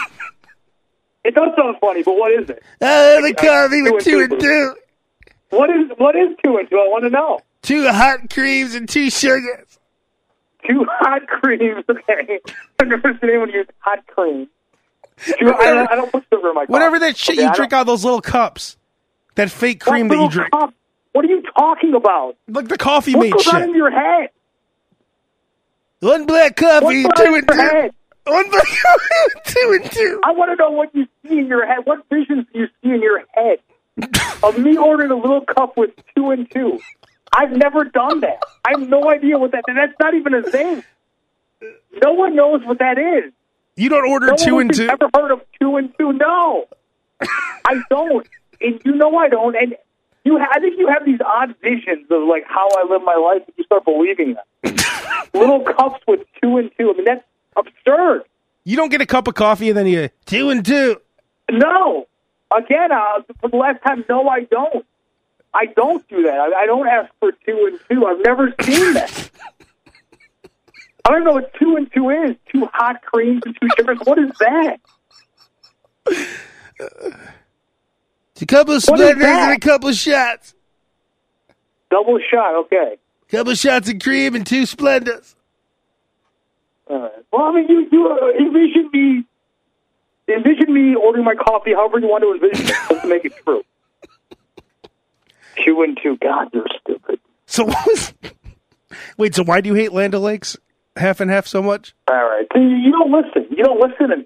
it does sound funny, but what is it? Have a coffee two with and two two. and two. What is what is two and two? I want to know. Two hot creams and two sugars. Two hot creams. Okay, I've never seen anyone use hot cream. Two, I, don't- I don't put sugar in my. Whatever that shit Okay, you I drink out of those little cups. That fake cream What that you drink. cup? What are you talking about? Like the coffee What mate goes on shit. in your head? One black coffee, goes two and two. One black coffee, two and two. I want to know what you see in your head. What visions do you see in your head of me ordering a little cup with two and two? I've never done that. I have no idea what that. That's not even a thing. No one knows what that is. You don't order No two one and two. ever heard of two and two. No, I don't, and you know I don't. And you, ha- I think you have these odd visions of like how I live my life, and you start believing them. Little cups with two and two. I mean, that's absurd. You don't get a cup of coffee and then you two and two. No. Again, uh, for the last time, no, I don't. I don't do that. I, I don't ask for two and two. I've never seen that. I don't know what two and two is. Two hot creams and two sugars. What is that? It's a couple of Splendas and a couple of shots. Double shot. Okay. Couple of shots of cream and two Splendas. All right. Well, I mean, you you uh, envision me, envision me ordering my coffee however you want to envision it just to make it true. Two and two. God, you're stupid. So what was? Wait, so why do you hate Land O'Lakes half and half so much? All right. You don't listen. You don't listen, and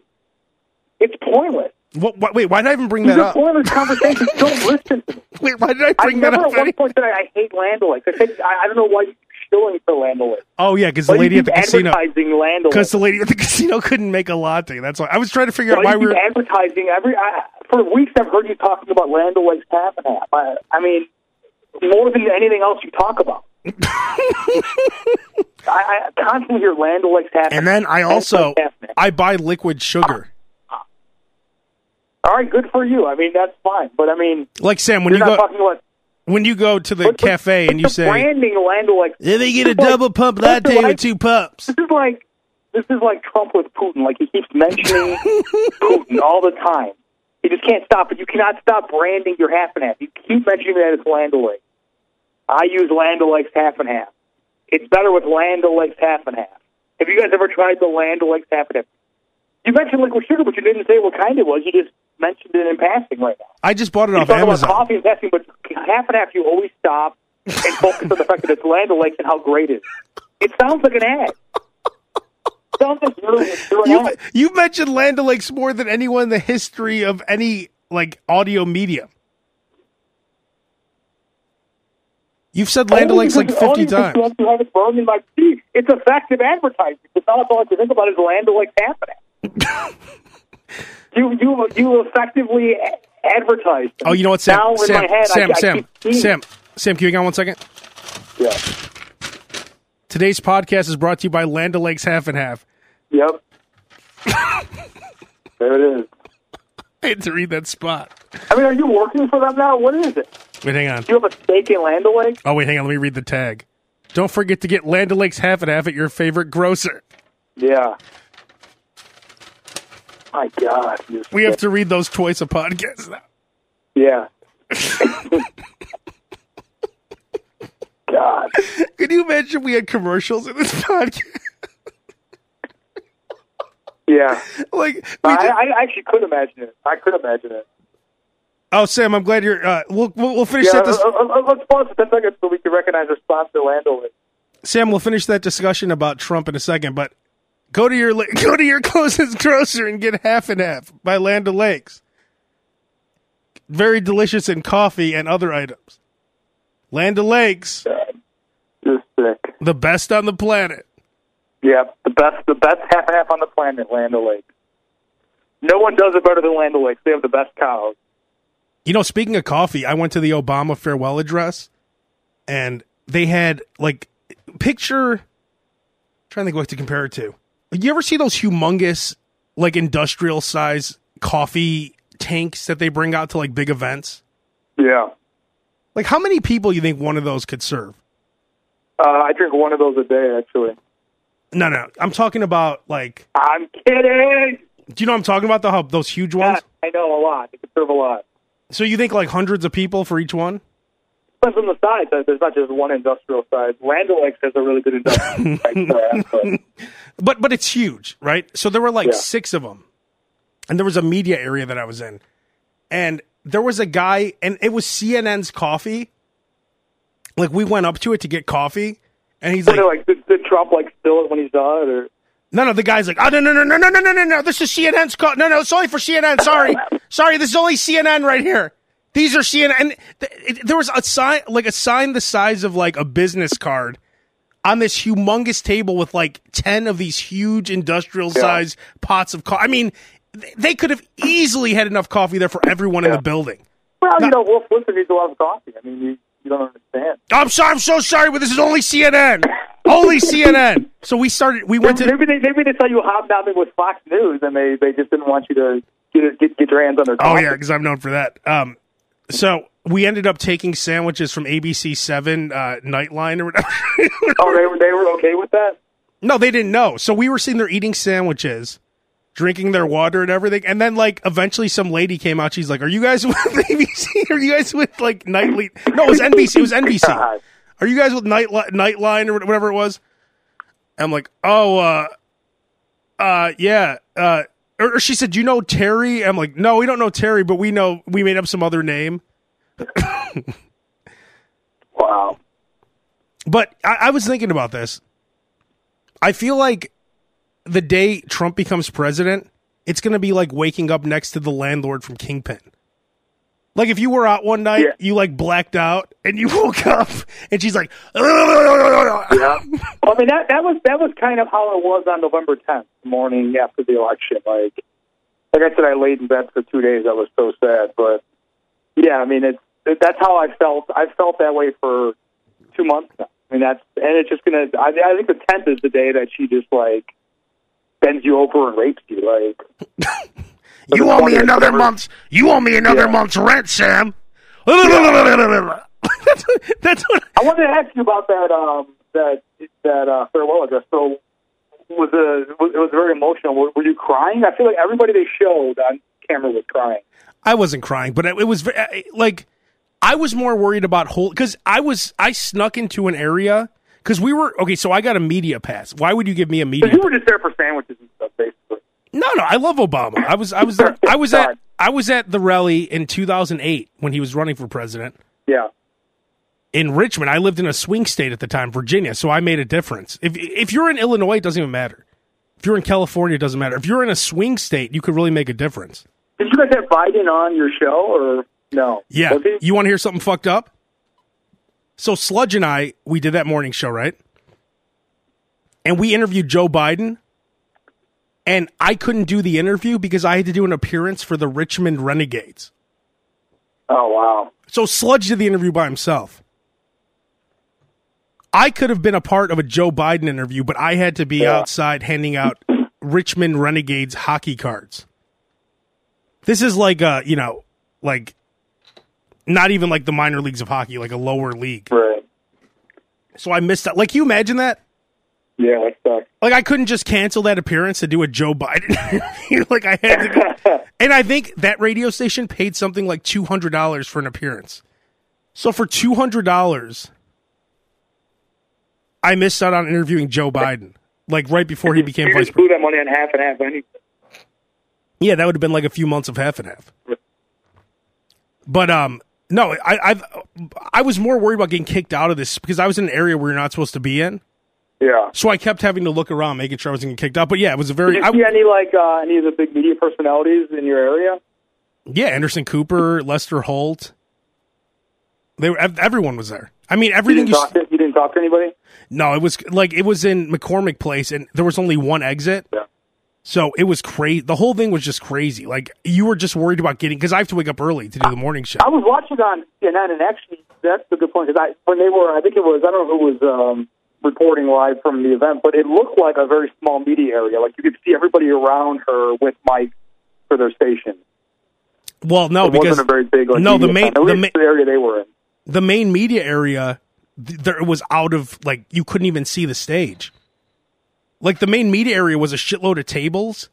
it's pointless. What, what, wait, why did I even bring These that up? pointless conversations. don't listen to me. Wait, why did I I bring that never up? at one point I, I hate Land O'Lakes. I said I, I don't know why you shilling for Land O'Lakes. Oh yeah, because the lady at the casino. advertising Land Because the lady at the casino couldn't make a latte. That's why I was trying to figure out Why why we were. advertising every I, for weeks? I've heard you talking about Land O'Lakes half and half. I, I mean, more than anything else you talk about. I, I constantly hear Land O'Lakes half. And then I also. I buy liquid sugar. All right, good for you. I mean, that's fine. But I mean, Like Sam, when you go talking about when you go to the cafe and you the say, branding Land O'Lakes. "Let me get a It's like- double pump latte like- with two pumps." This is like this is like Trump with Putin. Like he keeps mentioning Putin all the time. He just can't stop it. You cannot stop branding your half and half. You keep mentioning that it's Land O'Lakes. I use Land O'Lakes half and half. It's better with Land O'Lakes half and half. Have you guys ever tried the Land O'Lakes half and half? You mentioned liquid sugar, but you didn't say what kind it was. You just mentioned it in passing right now. I just bought it You off talk about Amazon. coffee in passing, but half and half you always stop and focus on the fact that it's Land O'Lakes and how great it is. It sounds like an ad. Sounds like you're, you're an You ad. you mentioned Land O'Lakes more than anyone in the history of any like audio medium. You've said Land O'Lakes like fifty only times. You have to have it burned in my teeth. It's effective advertising. It's not all I have to think about is Land O'Lakes half. You you you effectively advertised. Oh, you know what, Sam? Now Sam, my head, Sam, I, I Sam, seeing Sam, Sam. Can you hang on one second? Yeah. Today's podcast is brought to you by Land O'Lakes Half and Half. Yep. there it is. I had to read that spot. I mean, are you working for them now? What is it? Wait, hang on. Do you have a stake in Land O'Lakes? Oh, wait, hang on. Let me read the tag. Don't forget to get Land O'Lakes half and half at your favorite grocer. Yeah. My God. We have to read those twice a podcast now. Yeah. God. Can you imagine we had commercials in this podcast? Yeah. like, I, did- I actually could imagine it. I could imagine it. oh, Sam, I'm glad you're. Uh, we'll, we'll we'll finish Yeah, that. Dis- uh, uh, uh, let's pause for 10 seconds so we can recognize our sponsor, Land O'Lakes. Sam, we'll finish that discussion about Trump in a second, but go to your go to your closest grocer and get half and half by Land O'Lakes. Very delicious in coffee and other items. Land O'Lakes. You're sick. the best on the planet. Yeah, the best, the best half and half on the planet, Land O'Lakes. No one does it better than Land O'Lakes. They have the best cows. You know, speaking of coffee, I went to the Obama farewell address, and they had like picture. trying to think what to compare it to. You ever see those humongous, like industrial size coffee tanks that they bring out to like big events? Yeah. Like, how many people you think one of those could serve? Uh, I drink one of those a day, actually. No, no, I'm talking about like. I'm kidding. Do you know what I'm talking about? The hub, those huge ones. I know a lot. It can serve a lot. So you think like hundreds of people for each one? Depends on the size. There's not just one industrial size. Land O'Lakes has a really good industrial size. but- but it's huge, right? So there were like Yeah. six of them, and there was a media area that I was in, and there was a guy, and it was CNN's coffee. Like we went up to it to get coffee, and he's like, like, did, did Trump like spill it when he's done? Or "No, no." The guy's like, "Oh no, no, no, no, no, no, no, no, no! This is CNN's co No, no, it's only for CNN. Sorry, sorry. This is only CNN right here. These are CNN." And th- it, there was a sign, like a sign the size of like a business card, on this humongous table with like 10 of these huge industrial size pots of coffee. I mean, they could have easily had enough coffee there for everyone in the building. well, you know, Wolf Blitzer needs a lot of coffee. I mean, you, you don't understand. I'm sorry, I'm so sorry, but this is only CNN. only CNN. So we started, we went to, maybe they maybe they saw you hobnobbing with Fox News, and they they just didn't want you to get get, get your hands on their oh yeah, because I'm known for that. Um, so we ended up taking sandwiches from ABC 7 uh, Nightline or whatever. Oh, they were they were okay with that. No, they didn't know. So we were sitting there eating sandwiches, drinking their water and everything. And then, like, eventually some lady came out. She's like, Are you guys with ABC? Are you guys with, like, Nightly? No, it was NBC. It was NBC. Are you guys with Night Nightline or whatever it was? I'm like, Oh, uh, uh, yeah. Uh, or, or she said, Do you know Terry? I'm like, No, we don't know Terry, but we know we made up some other name. Wow. But I, I was thinking about this. I feel like the day Trump becomes president, it's going to be like waking up next to the landlord from Kingpin. Like if you were out one night, Yeah. you like blacked out, and you woke up, and she's like, Yeah. well, I mean that that was that was kind of how it was on November 10th, morning after the election. Like, like I said, I laid in bed for two days. I was so sad, but yeah, I mean it's that's how I felt. I felt that way for two months now. I mean that's and it's just gonna. I, I think the 10th is the day that she just like bends you over and rapes you. Like, "You owe me another whatever. month's, you owe me another Yeah. month's rent, Sam." that's, what, that's what. I wanted to ask you about that um that that uh, farewell address. So was a was, it was very emotional. Were, were you crying? I feel like everybody they showed on camera was crying. I wasn't crying, but it, it was like I was more worried about whole because I was I snuck into an area because we were okay. So I got a media pass. Why would you give me a media? You were just there for sandwiches and stuff, basically. No, no, I love Obama. I was I was there, I was at I was at the rally in 2008 when he was running for president Yeah. in Richmond. I lived in a swing state at the time, Virginia, so I made a difference. If if you're in Illinois, it doesn't even matter. If you're in California, it doesn't matter. If you're in a swing state, you could really make a difference. Did you guys have Biden on your show or no? Yeah. You want to hear something fucked up? So Sludge and I, we did that morning show, right? And we interviewed Joe Biden. And I couldn't do the interview because I had to do an appearance for the Richmond Renegades. Oh wow. So Sludge did the interview by himself. I could have been a part of a Joe Biden interview, but I had to be Yeah. outside handing out Richmond Renegades hockey cards. This is like uh, you know, like not even like the minor leagues of hockey, like a lower league. Right. So I missed out. Like, can you imagine that? Yeah, that sucks. Like, I couldn't just cancel that appearance to do a Joe Biden. like, I had to go. and I think that radio station paid something like two hundred dollars for an appearance. So for two hundred dollars, I missed out on interviewing Joe Biden. Like right before he became you vice blew that money on half and half. Any Yeah, that would have been like a few months of half and half. But um, no, I I've, I was more worried about getting kicked out of this because I was in an area where you're not supposed to be in. yeah. So I kept having to look around, making sure I wasn't getting kicked out. But yeah, it was a very Did you I, see any like uh, any of the big media personalities in your area? yeah. Anderson Cooper, Lester Holt. They were everyone was there. I mean, You everything. didn't You, to you didn't talk to anybody. no, it was like it was in McCormick Place, and there was only one exit. Yeah. So it was crazy. The whole thing was just crazy. Like you were just worried about getting because I have to wake up early to do the morning show. I was watching on CNN, and actually, that's a good point. Because I, when they were, I think it was, I don't know who was um, reporting live from the event, but it looked like a very small media area. Like you could see everybody around her with mics for their station. Well, no, It because wasn't a very big. Like, no, the main the, ma- the area they were in. the main media area th- there was out of like you couldn't even see the stage. Like the main media area was a shitload of tables,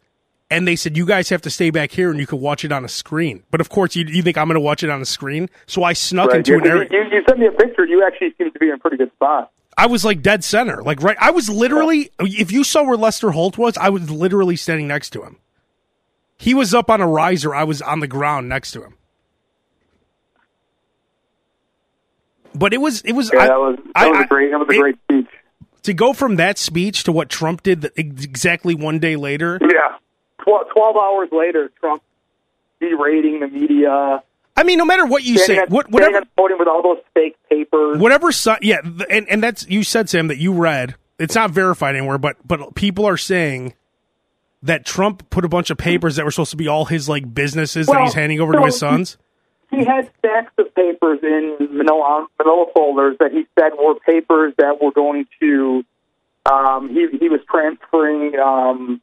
and they said you guys have to stay back here and you could watch it on a screen. But of course, you, you think I'm going to watch it on a screen, so I snuck Right. into You, an area. you, you sent me a picture. You actually seem to be in a pretty good spot. I was like dead center, like right. I was literally, if you saw where Lester Holt was, I was literally standing next to him. He was up on a riser. I was on the ground next to him. But it was, it was. Yeah, I- that was that I- was a great that was a it- great speech. To go from that speech to what Trump did the, exactly one day later. Yeah. Twelve, 12 hours later, Trump berating the media. I mean, no matter what you say, at- what, whatever, at podium with all those fake papers. whatever, yeah, and and that's you said Sam that you read. It's not verified anywhere, but but people are saying that Trump put a bunch of papers that were supposed to be all his like businesses that he's handing over to his sons. He had stacks of papers in manila, manila folders that he said were papers that were going to um, he he was transferring um,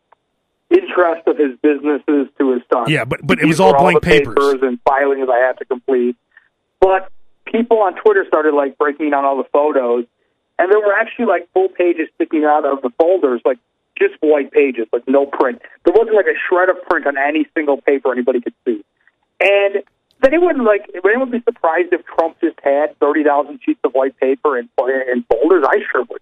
interest of his businesses to his son. Yeah, but- but it was all blank the papers. and filings I had to complete. But people on Twitter started like breaking down all the photos, and there were actually like full pages sticking out of the folders, like just white pages, like no print. There wasn't like a shred of print on any single paper anybody could see. And then wouldn't like would anyone be surprised if Trump just had thirty thousand sheets of white paper and and folders? I sure would.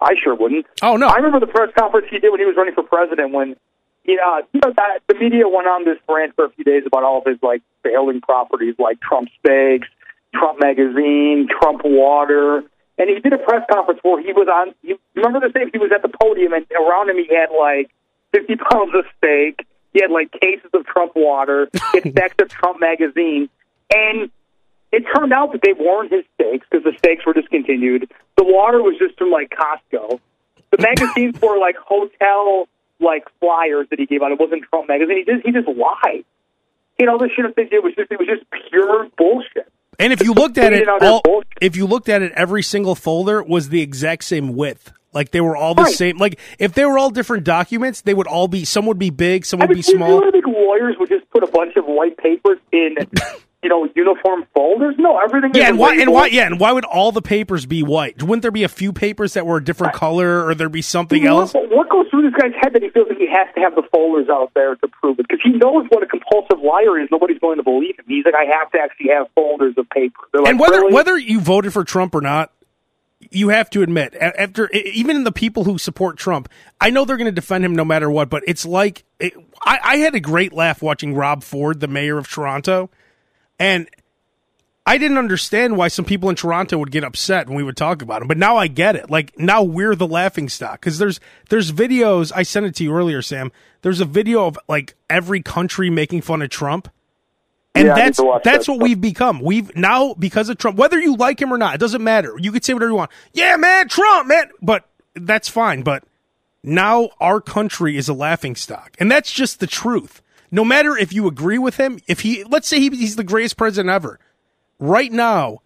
I sure wouldn't. Oh no, I remember the press conference he did when he was running for president. When you know, you know that the media went on this rant for a few days about all of his like failing properties, like Trump Steaks, Trump Magazine, Trump Water, and he did a press conference where he was on. You remember the thing? He was at the podium, and around him he had like fifty pounds of steak. He had like cases of Trump Water, had stacks of Trump Magazine, and it turned out that they weren't his steaks because the steaks were discontinued. The water was just from like Costco. The magazines were like hotel like flyers that he gave out. It wasn't Trump magazine. He just he just lied. You know, the shit they did was just it was just pure bullshit. and if you looked at it, Tweeted out his all if you looked at it, every single folder was the exact same width. Like they were all the Right. same. Like if they were all different documents, they would all be. Some would be big, some I would mean, be you small. really think lawyers would just put a bunch of white papers in, you know, uniform folders? No, everything. Yeah, is and why? And why? Yeah, and why would all the papers be white? Wouldn't there be a few papers that were a different color, or there be something else? What, what goes through this guy's head that he feels like he has to have the folders out there to prove it? Because he knows what a compulsive liar is. Nobody's going to believe him. He's like, I have to actually have folders of paper. Like, and whether really? whether you voted for Trump or not, you have to admit after even the people who support Trump, I know they're going to defend him no matter what. But it's like it, I, I had a great laugh watching Rob Ford, the mayor of Toronto, and I didn't understand why some people in Toronto would get upset when we would talk about him. But now I get it. Like now we're the laughing stock because there's there's videos. I sent it to you earlier, Sam. There's a video of like every country making fun of Trump. And Yeah, that's that's that. what we've become. We've now because of Trump, whether you like him or not, it doesn't matter. You could say whatever you want. Yeah, man, Trump, man, but that's fine. But now our country is a laughing stock, and that's just the truth. No matter if you agree with him, if he let's say he, he's the greatest president ever, right now,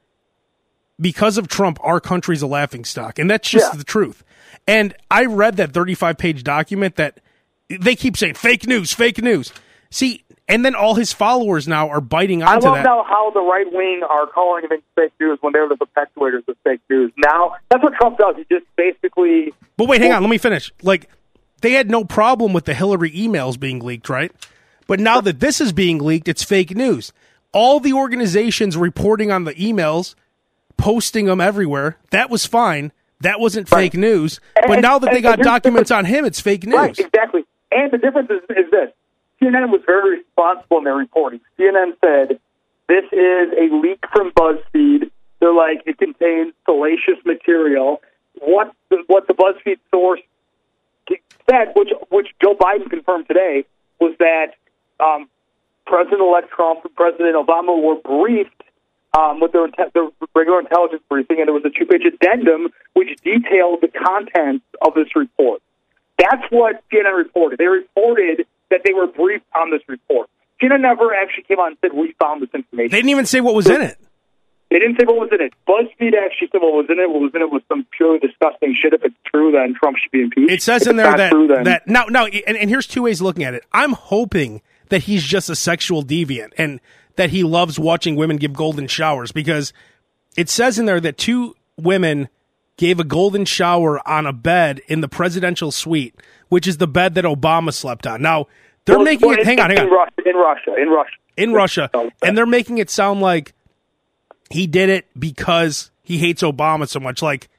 because of Trump, our country's a laughing stock, and that's just Yeah. the truth. And I read that 35 page document that they keep saying fake news, fake news. See, and then all his followers now are biting I onto love that. now how the right wing are calling things fake news when they're the perpetuators of fake news. Now that's what Trump does. He just basically But wait, hang on, let me finish. Like they had no problem with the Hillary emails being leaked, right? But now that this is being leaked, it's fake news. All the organizations reporting on the emails, posting them everywhere, that was fine. That wasn't fake news. But And- now that they and- got and documents on him, it's fake news. Right, exactly. And the difference is, is this: CNN was very responsible in their reporting. CNN said this is a leak from BuzzFeed. They're like it contains salacious material. What the, what the BuzzFeed source said, which which Joe Biden confirmed today, was that um, President-elect Trump and President Obama were briefed um, with their, their regular intelligence briefing, and there was a two-page addendum which detailed the contents of this report. That's what CNN reported. They reported that they were briefed on this report. CNN never actually came on and said, we found this information. They didn't even say what was in it. They didn't say what was in it. BuzzFeed actually said what was in it. What was in it was some purely disgusting shit. If it's true, then Trump should be impeached. It says If in there that true, then that now now and, and here's two ways of looking at it. I'm hoping that he's just a sexual deviant and that he loves watching women give golden showers because it says in there that two women gave a golden shower on a bed in the presidential suite, which is the bed that Obama slept on. Now they're Well, making well, it. Hang on, hang in on. Russia, in Russia, in Russia, in Russia, and they're making it sound like he did it because he hates Obama so much. Like,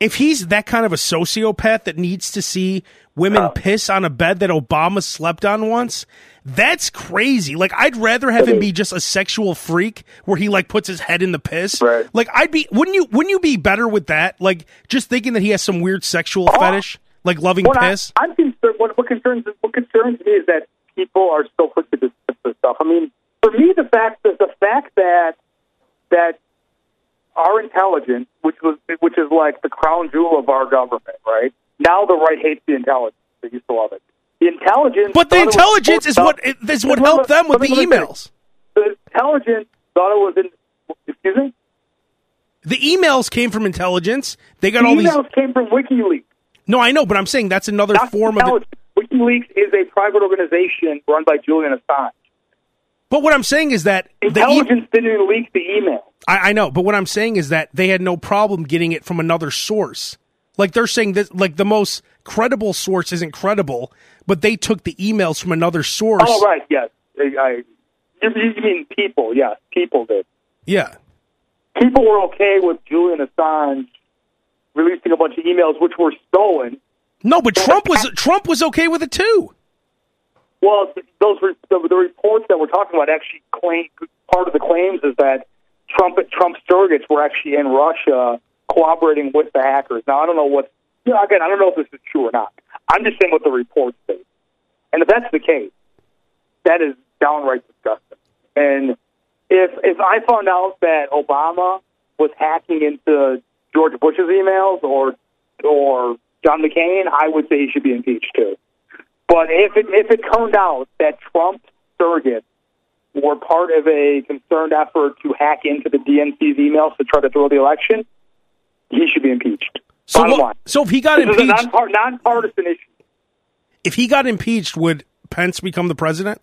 if he's that kind of a sociopath that needs to see women piss on a bed that Obama slept on once, that's crazy. Like, I'd rather have him be just a sexual freak where he like puts his head in the piss. Right. Like, I'd be. Wouldn't you? Wouldn't you be better with that? Like, just thinking that he has some weird sexual uh, fetish, like loving What I, piss. I'm concerned. What, what concerns what concerns me is that people are so quick to dismiss this stuff. I mean, for me, the fact that the fact that that our intelligence, which was which is like the crown jewel of our government, right? Now the right hates the intelligence. They used to love it. The intelligence, But the thought it was intelligence is what important what helped them with the me- let me finish. emails. The intelligence thought it was in. Excuse me. The emails came from intelligence. They got The all these. emails came from WikiLeaks. No, I know, but I'm saying that's another Not form of it. WikiLeaks is a private organization run by Julian Assange. But what I'm saying is that the e- Intelligence didn't leak the email. I, I know, but what I'm saying is that they had no problem getting it from another source. Like they're saying that, like the most credible source isn't credible, but they took the emails from another source. Oh, right, yes. I, I, you, you mean people, yes. People did. Yeah, People were okay with Julian Assange releasing a bunch of emails which were stolen. no, but Trump was Trump was okay with it too. Well, those re- the, the reports that we're talking about actually claim part of the claims is that Trump Trump surrogates were actually in Russia cooperating with the hackers. Now I don't know what. You know, again, I don't know if this is true or not. I'm just saying what the reports say. And if that's the case, that is downright disgusting. And if if I found out that Obama was hacking into George Bush's emails or or John McCain, I would say he should be impeached too. But if it if it turned out that Trump surrogates were part of a concerned effort to hack into the DNC's emails to try to throw the election, he should be impeached. So Bottom what- line. so if he got this is a impeached, nonpartisan issue. if he got impeached, would Pence become the president?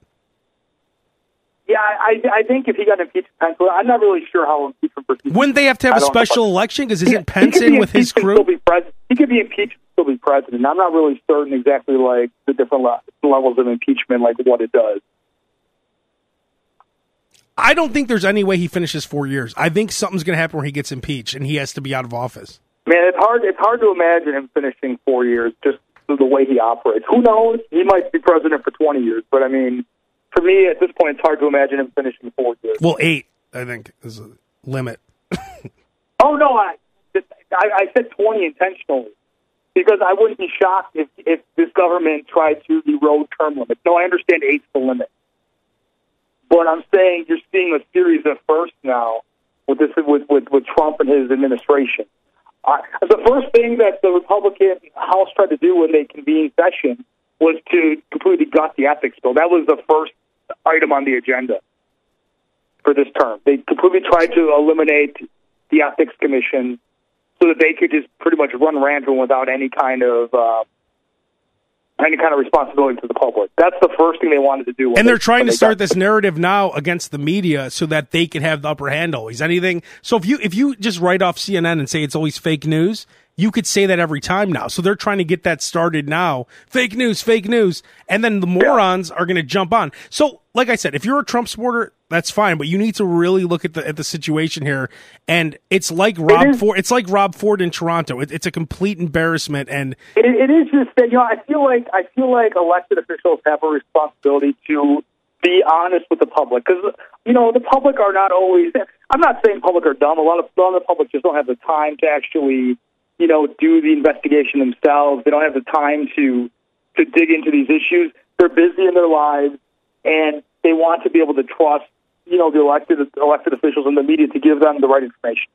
Yeah, I, I think if he got impeached, Pence, would- I'm not really sure how impeachment proceeds. Wouldn't they have to have I a don't know. special election? Because He- isn't he Pence be in with his crew? Still be president. He could be impeached and still be president. I'm not really certain exactly like the different le- levels of impeachment, like what it does. I don't think there's any way he finishes four years. I think something's going to happen where he gets impeached and he has to be out of office. Man, it's hard. It's hard to imagine him finishing four years just the way he operates. Who knows? He might be president for 20 years, but I mean, for me at this point, it's hard to imagine him finishing four years. Well, eight, I think, is a limit. Oh no, I I, I said 20 intentionally because I wouldn't be shocked if if this government tried to erode term limits. No, I understand eight's the limit, but I'm saying you're seeing a series of firsts now with this with with, with Trump and his administration. Uh, the first thing that the Republican House tried to do when they convened session was to completely gut the ethics bill. That was the first item on the agenda for this term. They completely tried to eliminate the ethics commission so that they could just pretty much run rampant without any kind of uh, any kind of responsibility to the public. That's the first thing they wanted to do. And they're they- trying to they start got- this narrative now against the media so that they can have the upper hand always. Anything. So if you if you just write off CNN and say it's always fake news, you could say that every time now. So they're trying to get that started now. Fake news, fake news, and then the morons are going to jump on. So like I said, if you're a Trump supporter, that's fine, but you need to really look at the at the situation here. And it's like Rob is- Ford. It's like Rob Ford in Toronto. It, it's a complete embarrassment. And It, it is just that you know I feel like I feel like elected officials have a responsibility to be honest with the public because you know the public are not always. I'm not saying public are dumb. A lot of a lot of the public just don't have the time to actually you know do the investigation themselves. They don't have the time to to dig into these issues. They're busy in their lives and they want to be able to trust you know the elected elected officials and the media to give them the right information.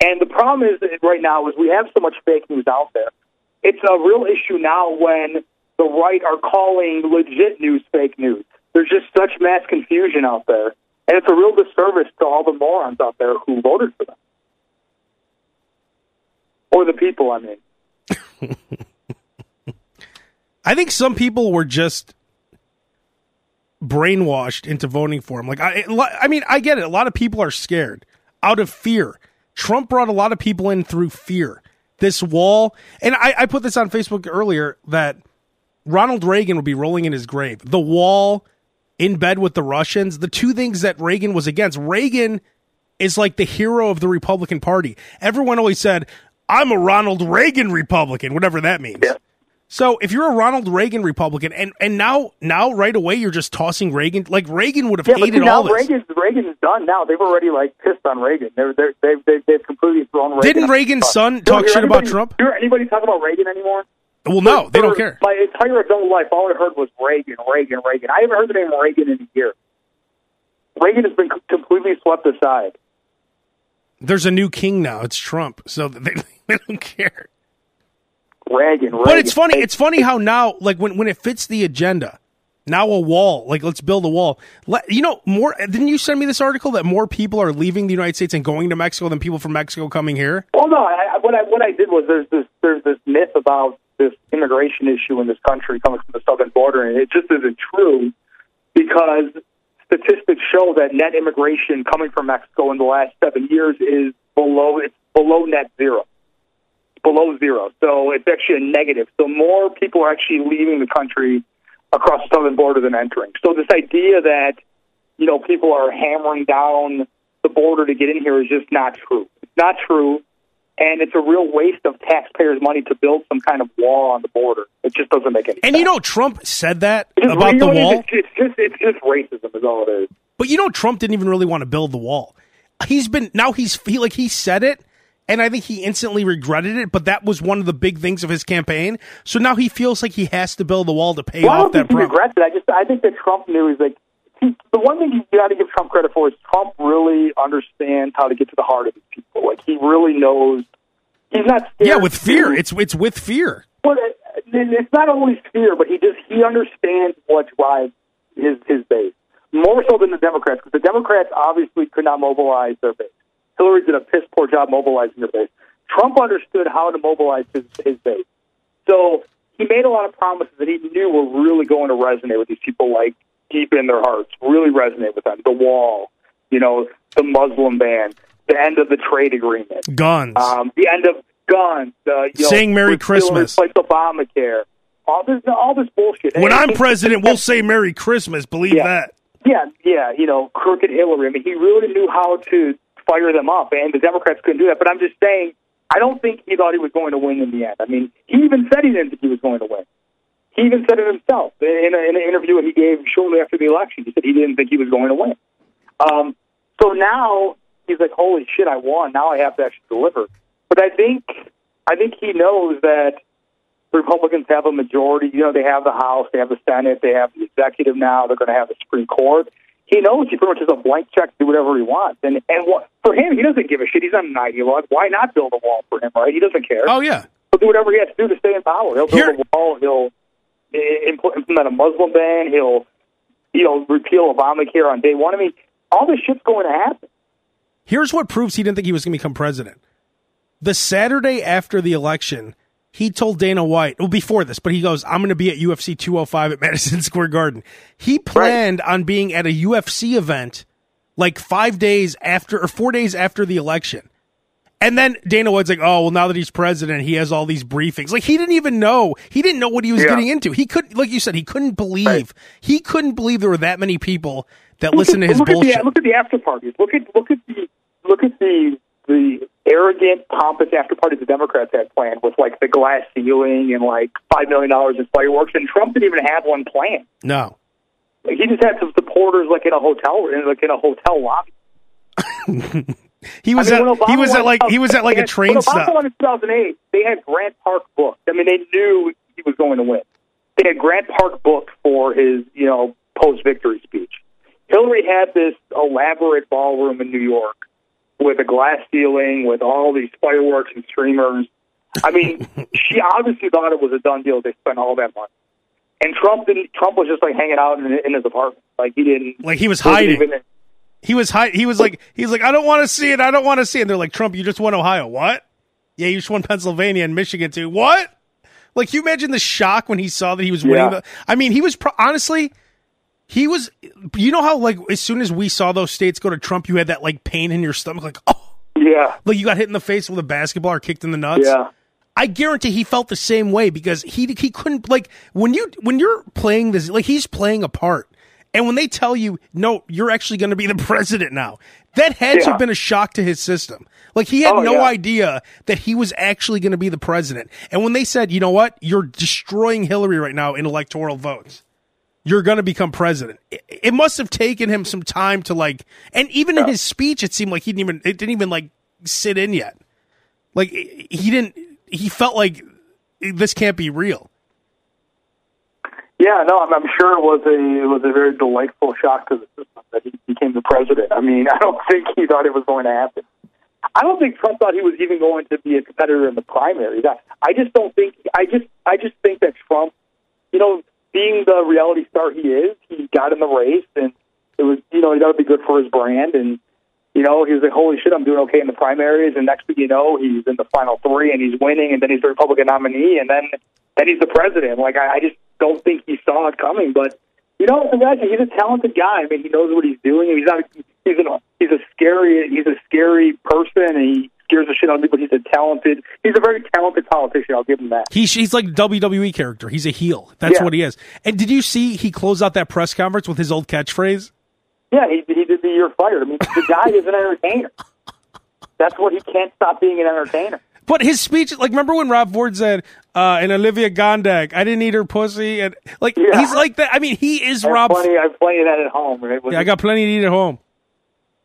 And the problem is that right now is we have so much fake news out there it's a real issue now when the right are calling legit news fake news. There's just such mass confusion out there, and it's a real disservice to all the morons out there who voted for them, or the people. I mean, I think some people were just brainwashed into voting for him. Like I, I mean, I get it. A lot of people are scared out of fear. Trump brought a lot of people in through fear. This wall, and I, I put this on Facebook earlier that Ronald Reagan would be rolling in his grave. The wall, in bed with the Russians, the two things that Reagan was against. Reagan is like the hero of the Republican Party. Everyone always said, "I'm a Ronald Reagan Republican," whatever that means. Yeah. So if you're a Ronald Reagan Republican, and and now now right away you're just tossing Reagan, like Reagan would have yeah, but hated see, now all this. Reagan's Reagan's done. Now they've already like pissed on Reagan. They're, they're, they've they've they've completely thrown Reagan. Didn't Reagan's son talk shit about Trump? Hear anybody talk about Reagan anymore? well, no, they don't care. My entire adult life, all I heard was Reagan, Reagan, Reagan. I haven't heard the name Reagan in a year. Reagan has been completely swept aside. There's a new king now. It's Trump, so they, they don't care. Reagan, Reagan. But it's funny. It's funny how now, like when when it fits the agenda, now a wall. Like let's build a wall. Let, you know more. Didn't you send me this article that more people are leaving the United States and going to Mexico than people from Mexico coming here? Well, no. I, what I what I did was there's this there's this myth about this immigration issue in this country coming from the southern border, and it just isn't true because statistics show that net immigration coming from Mexico in the last seven years is below it's below net zero. Below zero. So it's actually a negative. So more people are actually leaving the country across the southern border than entering. So this idea that you know people are hammering down the border to get in here is just not true. It's not true, and it's a real waste of taxpayers' money to build some kind of wall on the border. It just doesn't make any And sense. And you know, Trump said that It's about you the know it is? wall. It's, it's just it's just racism is all it is. But you know, Trump didn't even really want to build the wall. He's been now he's he like he said it, and I think he instantly regretted it. But that was one of the big things of his campaign. So now he feels like he has to build the wall to pay Well, I off don't that think he regrets it. I just I think that Trump knew is like he, the one thing you got to give Trump credit for is Trump really understands how to get to the heart of his people. Like he really knows. He's not scared Yeah, with fear. It's it's with fear. But it- it's not always fear, but he just he understands what drives his his base more so than the Democrats, because the Democrats obviously could not mobilize their base. Hillary did a piss poor job mobilizing her base. Trump understood how to mobilize his, his base, so he made a lot of promises that he knew were really going to resonate with these people, like deep in their hearts, really resonate with them. The wall, you know, the Muslim ban, the end of the trade agreement Guns. um, the end of guns, the you know, Saying Merry Christmas. like Obamacare, all this, all this bullshit. when And I'm president, we'll say Merry Christmas. Believe Yeah. that. yeah, yeah, you know, crooked Hillary. I mean, he really knew how to fire them up, and the Democrats couldn't do that. But I'm just saying, I don't think he thought he was going to win in the end. I mean, he even said he didn't think he was going to win. He even said it himself in, a, in an interview that he gave shortly after the election. He said he didn't think he was going to win. Um, so now he's like, "Holy shit, I won! Now I have to actually deliver." But I think, I think he knows that the Republicans have a majority. You know, they have the House, they have the Senate, they have the executive now. They're going to have the Supreme Court. He knows he pretty much has a blank check to do whatever he wants. And and what, for him, he doesn't give a shit. He's not an ideologue. Why not build a wall for him? Right? He doesn't care. Oh yeah. He'll do whatever he has to do to stay in power. He'll build Here- a wall. He'll implement a Muslim ban. He'll, you know, repeal Obamacare on day one. I mean, all this shit's going to happen. Here's what proves he didn't think he was going to become president. The Saturday after the election, he told Dana White, well, before this, but he goes, I'm going to be at UFC 205 at Madison Square Garden. He planned on being at a UFC event like five days after or four days after the election. And then Dana White's like, oh, well, now that he's president, he has all these briefings. Like, he didn't even know. He didn't know what he was Yeah. getting into. He couldn't, like you said, he couldn't believe. Right. He couldn't believe there were that many people that listened to his look bullshit. At the, look at the after parties. Look at look at the look at the the arrogant, pompous after party the Democrats had planned with like the glass ceiling and like five million dollars in fireworks. And Trump didn't even have one planned. no. He just had some supporters like in a hotel in like in a hotel lobby. He was I mean, at, he was at like, he was at like a train when Obama stop. won in 2008, they had Grant Park booked. I mean, they knew he was going to win. They had Grant Park booked for his, you know, post-victory speech. Hillary had this elaborate ballroom in New York with a glass ceiling, with all these fireworks and streamers. I mean, she obviously thought it was a done deal. They spent all that money, and Trump didn't. Trump was just like hanging out in, in his apartment, like he didn't. Like he was hiding. even- He was high. He was like, he's like, I don't want to see it. I don't want to see it. And they're like, Trump, you just won Ohio. What? Yeah, you just won Pennsylvania and Michigan too. What? Like, you imagine the shock when he saw that he was winning. Yeah. The, I mean, he was pro- honestly, he was. You know how like as soon as we saw those states go to Trump, you had that like pain in your stomach, like oh, yeah, like you got hit in the face with a basketball or kicked in the nuts. yeah. I guarantee he felt the same way because he he couldn't like when you when you're playing this like he's playing a part. And when they tell you, no, you're actually going to be the president now, that had to have been a shock to his system. Like he had Oh, no yeah. idea that he was actually going to be the president. And when they said, you know what, you're destroying Hillary right now in electoral votes, you're going to become president. It, it must have taken him some time to like, and even in his speech, it seemed like he didn't even, it didn't even like sit in yet. Like he didn't, he felt like this can't be real. Yeah, no, I'm, I'm sure it was a it was a very delightful shock to the system that he became the president. I mean, I don't think he thought it was going to happen. I don't think Trump thought he was even going to be a competitor in the primaries. I, I just don't think. I just I just think that Trump, you know, being the reality star he is, he got in the race, and it was you know that would be good for his brand, and you know he was like, holy shit, I'm doing okay in the primaries, and next thing you know, he's in the final three, and he's winning, and then he's the Republican nominee, and then then he's the president. Like I, I just don't think he saw it coming, but. You know, imagine he's a talented guy. I mean, he knows what he's doing. He's not. He's a. He's a scary. He's a scary person, and he the shit out of me. But he's a talented. He's a very talented politician. I'll give him that. He's he's like a WWE character. He's a heel. That's Yeah. what he is. And did you see he closed out that press conference with his old catchphrase? Yeah, he, he did the year fired. I mean, the guy is an entertainer. That's what he can't stop being an entertainer. But his speech, like, remember when Rob Ford said, uh, and Olivia Gondek, I didn't eat her pussy, and like Yeah. he's like that. I mean, he is I Rob. plenty. I have plenty of that at home. Right? Yeah, I got plenty to eat at home.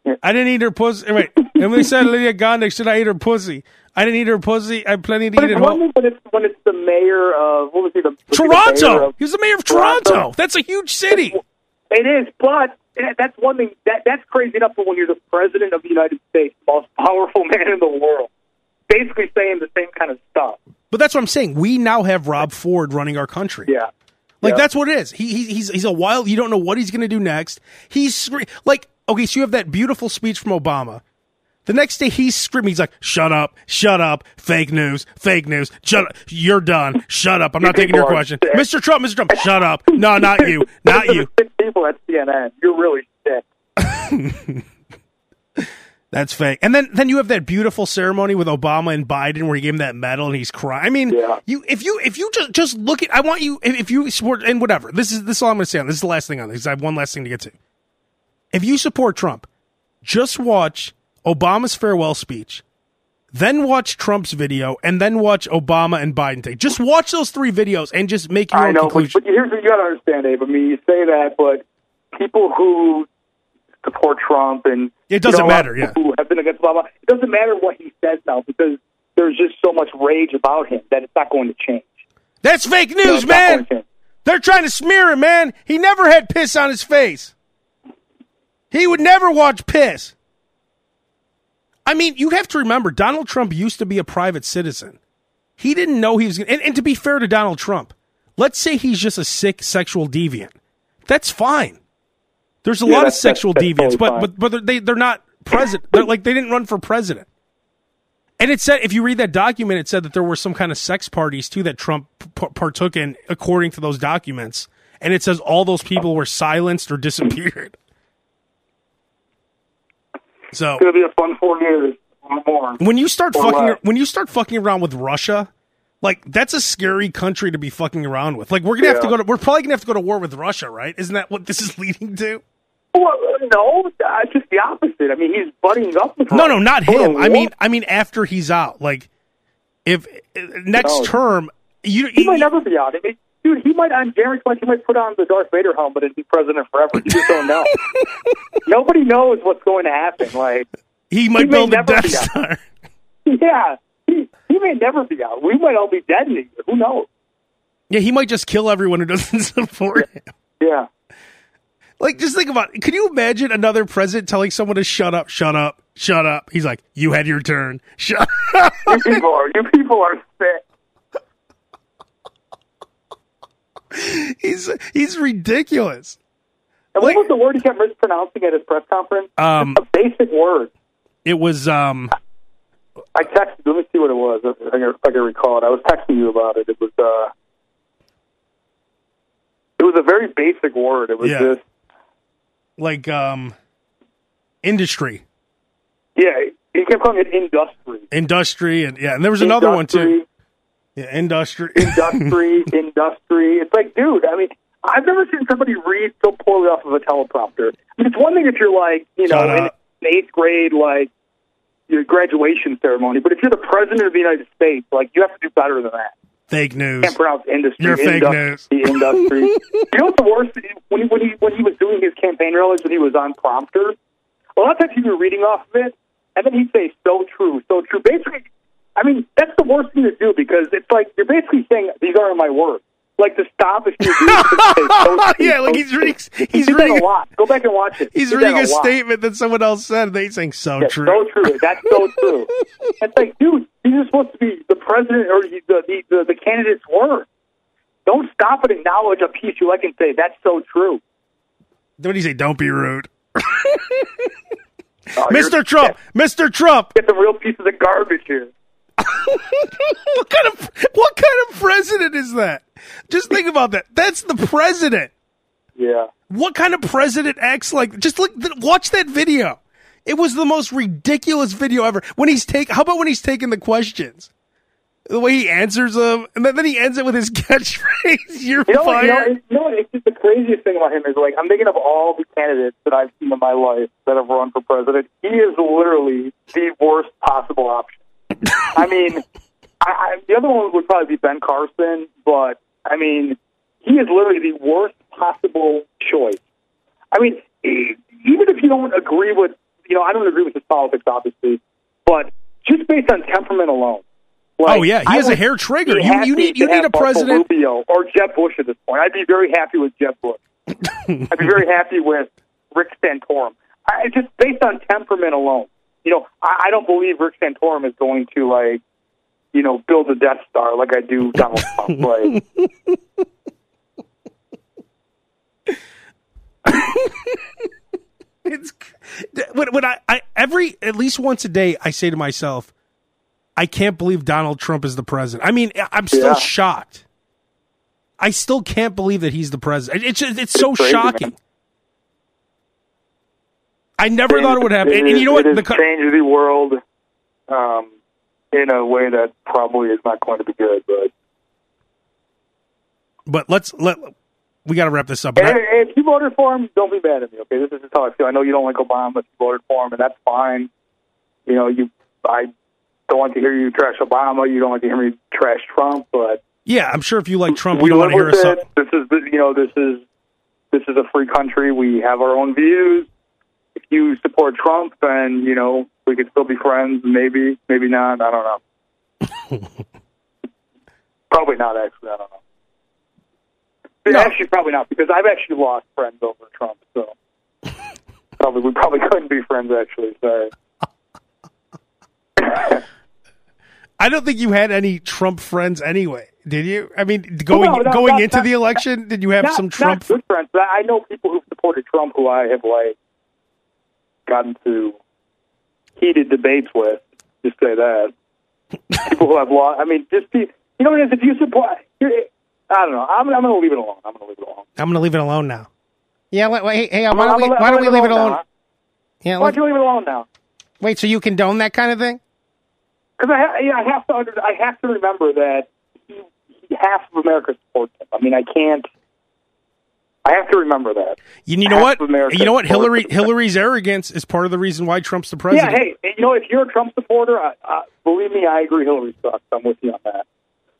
Yeah. I didn't eat her pussy. Wait, and we said Lydia Gondek, should I eat her pussy? I didn't eat her pussy. I have plenty to But eat it's at home. when it's when it's the mayor of what was he the was he the Toronto. of- He was the mayor of Toronto. Toronto. That's a huge city. It is, but eh, that's one thing that that's crazy enough for when you're the president of the United States, the most powerful man in the world, basically saying the same kind of stuff. But that's what I'm saying. We now have Rob Ford running our country. Yeah, Like Yeah. that's what it is. He, he he's he's a wild. You don't know what he's going to do next. He's like okay. So you have that beautiful speech from Obama. The next day he's screaming. He's like, "Shut up! Shut up! Fake news! Fake news! Shut up! You're done! Shut up! I'm not taking your question, sick. Mr. Trump. Mr. Trump, shut up! No, not you, not you. People at CNN. You're really sick. That's fake. And then then you have that beautiful ceremony with Obama and Biden where he gave him that medal and he's crying. I mean, Yeah. you if you if you just just look at I want you if, you support and whatever. This is this is all I'm going to say on this is the last thing on this. I have one last thing to get to. If you support Trump, just watch Obama's farewell speech. Then watch Trump's video and then watch Obama and Biden take. Just watch those three videos and just make your I own know, conclusion. but here's what you got to understand, Abe. I mean, you say that, but people who support Trump and It doesn't you know, matter, yeah. Who have been against Obama. It doesn't matter what he says now because there's just so much rage about him that it's not going to change. That's fake news, not man. going to change. They're trying to smear him, man. He never had piss on his face. He would never watch piss. I mean, you have to remember, Donald Trump used to be a private citizen. He didn't know he was going to. And, and to be fair to Donald Trump, let's say he's just a sick sexual deviant. That's fine. There's a Yeah, lot of sexual that's- deviants, but, but, but they, they're not president. They're like, they didn't run for president. And it said, if you read that document, it said that there were some kind of sex parties too that Trump p- partook in, according to those documents. And it says all those people were silenced or disappeared. So It's gonna be a fun four years or more. when you start fucking when you start fucking around with Russia, like that's a scary country to be fucking around with. Like we're gonna have to go to we're probably gonna have to go to war with Russia, right? Isn't that what this is leading to? Well, no, just the opposite. I mean, he's buddying up with. No, no, not him. I mean, I mean after he's out. Like if uh, next No. term, you, he you might never be out. I mean, dude, he might January 20th, he might put on the Darth Vader helmet and be president forever. You just don't know. Nobody knows what's going to happen. Like, he might he build a never Death. Star. yeah, he, he may never be out. We might all be dead in a year. Who knows? Yeah, he might just kill everyone who doesn't support him. Yeah. Like, just think about it. Can you imagine another president telling someone to shut up, shut up, shut up? He's like, you had your turn. Shut up. You people are you people are sick. he's, he's ridiculous. And what was the word he kept mispronouncing at his press conference? Um, a basic word. it was, um, I texted. Let me see what it was. I can, I can recall it. I was texting you about it. It was. uh It was a very basic word. It was Yeah. just. like, um, industry, Yeah, he kept calling it industry. industry. And yeah, and there was another one too. Yeah, industry. Industry, industry. It's like, dude. I mean, I've never seen somebody read so poorly off of a teleprompter. I mean, it's one thing if you're like, you know, in eighth grade, like your graduation ceremony. But if you're the president of the United States, like you have to do better than that. Fake news. can't pronounce industry. You're fake industry, Industry. you know what's the worst? When he, when he when he was doing his campaign rallies, when he was on prompter, a lot of times he'd be reading off of it, and then he'd say "so true, so true." Basically, I mean that's the worst thing to do because it's like you're basically saying these aren't my words. Like to stop if you're doing say, so true, yeah, like he's reading, He he's reading, a lot. Go back and watch it. he's He did reading that a statement that someone else said. They he's saying so Yeah, true. So true. That's so true. it's like, dude, these are supposed to be the president or the the, the, the candidate's words. Don't stop and acknowledge a piece you like and say that's so true. What do you say? Don't be rude, Oh, Mr. Trump. Mr. Trump. Get the real pieces of garbage here. what kind of what kind of president is that? Just think about that. That's the president. Yeah. What kind of president acts like? Just look, watch that video. It was the most ridiculous video ever. When he's take, how about when he's taking the questions? The way he answers them, and then, then he ends it with his catchphrase. You're You know, fired. you know, you know, it's just the craziest thing about him is like I'm thinking of all the candidates that I've seen in my life that have run for president. He is literally the worst possible option. I mean, I, I, the other one would probably be Ben Carson, but I mean, he is literally the worst possible choice. I mean, even if you don't agree with, you know, I don't agree with his politics, obviously, but just based on temperament alone. Oh, like, Oh, yeah, he I has a hair trigger. You- you need- you need a president- Rubio or Jeb Bush at this point. I'd be very happy with Jeb Bush. I'd be very happy with Rick Santorum. I, just based on temperament alone, you know, I, I don't believe Rick Santorum is going to like, you know, build a Death Star like I do Donald Trump. Like, It's when, when I, I every at least once a day I say to myself, I can't believe Donald Trump is the president. I mean, I'm still Yeah. shocked. I still can't believe that he's the president. It's just, it's so crazy, shocking. man. I never thought it would happen. And, and you know what? It The has co- changed the world um, in a way that probably is not going to be good. But but let's let we got to wrap this up. And I- if you voted for him, don't be mad at me. Okay, this is just how I feel. I know you don't like Obama, but you voted for him, and that's fine. You know, you I don't like to hear you trash Obama. You don't like to hear me trash Trump, but yeah, I'm sure if you like Trump, we you don't want to hear us. This is you know this is this is a free country. We have our own views. If you support Trump, then you know we could still be friends. Maybe, maybe not. I don't know. probably not. Actually, I don't know. No. Actually, probably not because I've actually lost friends over Trump. So probably we probably couldn't be friends. Actually, sorry. I don't think you had any Trump friends anyway, did you? I mean, going no, no, going not- into not- the election, did you have some Trump? Not good friends. I know people who've supported Trump who I have like gotten to heated debates with. Just say that. people who have lost. I mean, just be, you know what it is? If you support, you're- I don't know. I'm, I'm going to leave it alone. I'm going to leave it alone. I'm going to leave it alone now. Yeah, wait, wait, hey, I'm why don't we, why don't we leave it alone? now. Yeah, Why don't you leave it alone now? wait, so you condone that kind of thing? Because I, ha- yeah, I have to, under- I have to remember that he, he, half of America supports him. I mean, I can't. I have to remember that. You, you know Half what? You know what? Hillary. Hillary's arrogance is part of the reason why Trump's the president. Yeah, hey, you know, if you're a Trump supporter, I, I, believe me, I agree. Hillary sucks. I'm with you on that.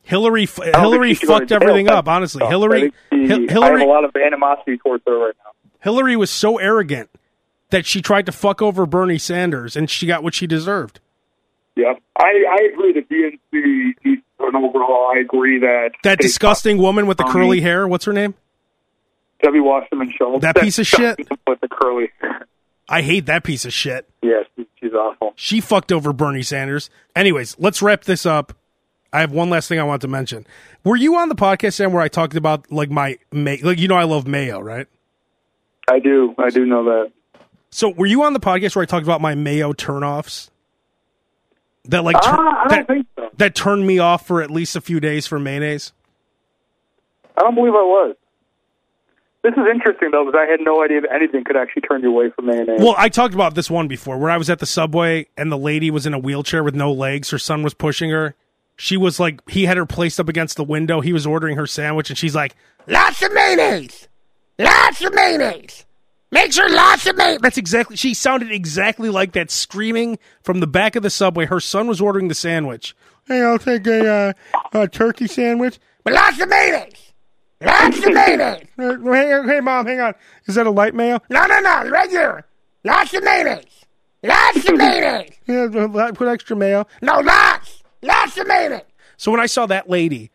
Hillary f- I don't Hillary think she should go to fucked everything up. Honestly, sucks. Hillary I, think she- Hi- I have Hillary a lot of animosity towards her right now. Hillary was so arrogant that she tried to fuck over Bernie Sanders, and she got what she deserved. Yeah, I, I agree that DNC an overhaul. I agree that That disgusting woman with the curly hair. What's her name? Debbie Wasserman Schultz. That piece of shit? with the curly. I hate that piece of shit. yes, she's awful. She fucked over Bernie Sanders. Anyways, let's wrap this up. I have one last thing I want to mention. Were you on the podcast Sam where I talked about like my may like you know I love mayo, right? I do. I do know that. So were you on the podcast where I talked about my mayo turnoffs? That like tur- ah, I don't that, think so. that turned me off for at least a few days for mayonnaise. I don't believe I was. This is interesting though, because I had no idea that anything could actually turn you away from mayonnaise. Well, I talked about this one before where I was at the subway and the lady was in a wheelchair with no legs. Her son was pushing her. She was like, he had her placed up against the window. He was ordering her sandwich and she's like, lots of mayonnaise. Lots of mayonnaise. Make sure lots of mayonnaise. That's exactly, she sounded exactly like that screaming from the back of the subway. Her son was ordering the sandwich. Hey, I'll take a, uh, a turkey sandwich. But lots of mayonnaise. Lots of mayonnaise. Hey, hey, mom, hang on. Is that a light mayo? No, no, no, regular. Lots of mayonnaise. Lots of mayonnaise. Yeah, put extra mayo. No, lots. Lots of mayonnaise. So when I saw that lady,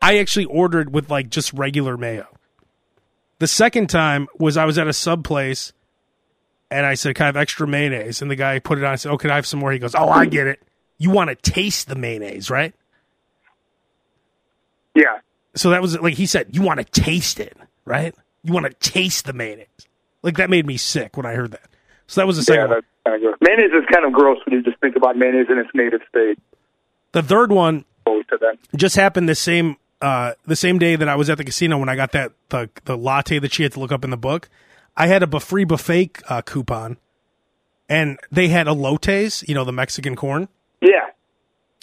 I actually ordered with like just regular mayo. The second time was I was at a sub place and I said, Can I have extra mayonnaise? And the guy put it on. I said, Oh, can I have some more? He goes, Oh, I get it. You want to taste the mayonnaise, right? yeah, So that was like he said, You want to taste it, right? You want to taste the mayonnaise. Like that made me sick when I heard that. So that was the second yeah, one. kind of gross. Mayonnaise is kind of gross when you just think about mayonnaise in its native state. The third one Opposed to that. just happened the same uh the same day that I was at the casino when I got that the the latte that she had to look up in the book. I had a free buffet uh, coupon, and they had elotes, you know, the Mexican corn. Yeah,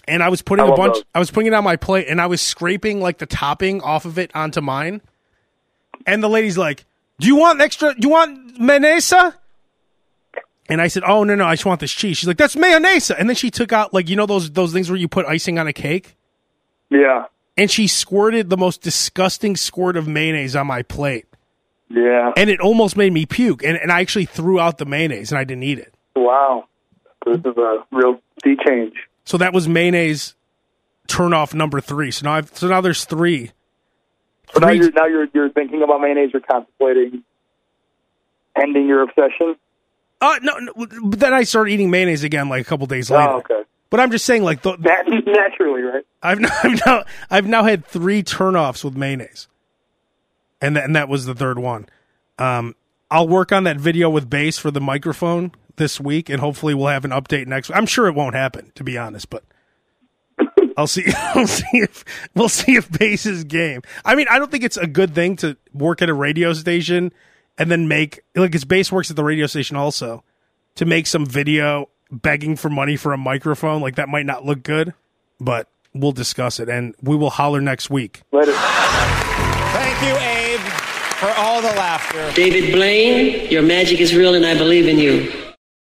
And I was putting I a bunch. those. I was putting it on my plate, and I was scraping like the topping off of it onto mine. And the lady's like, "Do you want extra? Do you want mayonnaise?" And I said, "Oh no, no, I just want this cheese." She's like, "That's mayonnaise." And then she took out like you know those those things where you put icing on a cake. yeah, and she squirted the most disgusting squirt of mayonnaise on my plate. yeah. And it almost made me puke. And, and I actually threw out the mayonnaise and I didn't eat it. Wow, this is a real sea change. So that was mayonnaise turn off number three. So now I've, so now there's three. So now you're now you're you're thinking about mayonnaise. You're contemplating ending your obsession. Uh, no, no, but then I started eating mayonnaise again like a couple days later. Oh, okay. But I'm just saying, like, the, Nat- naturally, right? I've, now, I've now I've now had three turnoffs with mayonnaise, and that, and that was the third one. Um, I'll work on that video with Bass for the microphone this week, and hopefully we'll have an update next. I'm sure it won't happen, to be honest, but I'll see. I'll see if we'll see if Bass is game. I mean, I don't think it's a good thing to work at a radio station and then make like his bass works at the radio station also to make some video begging for money for a microphone. Like that might not look good, but we'll discuss it and we will holler next week. Let it. Thank you, Abe, for all the laughter. David Blaine, your magic is real and I believe in you.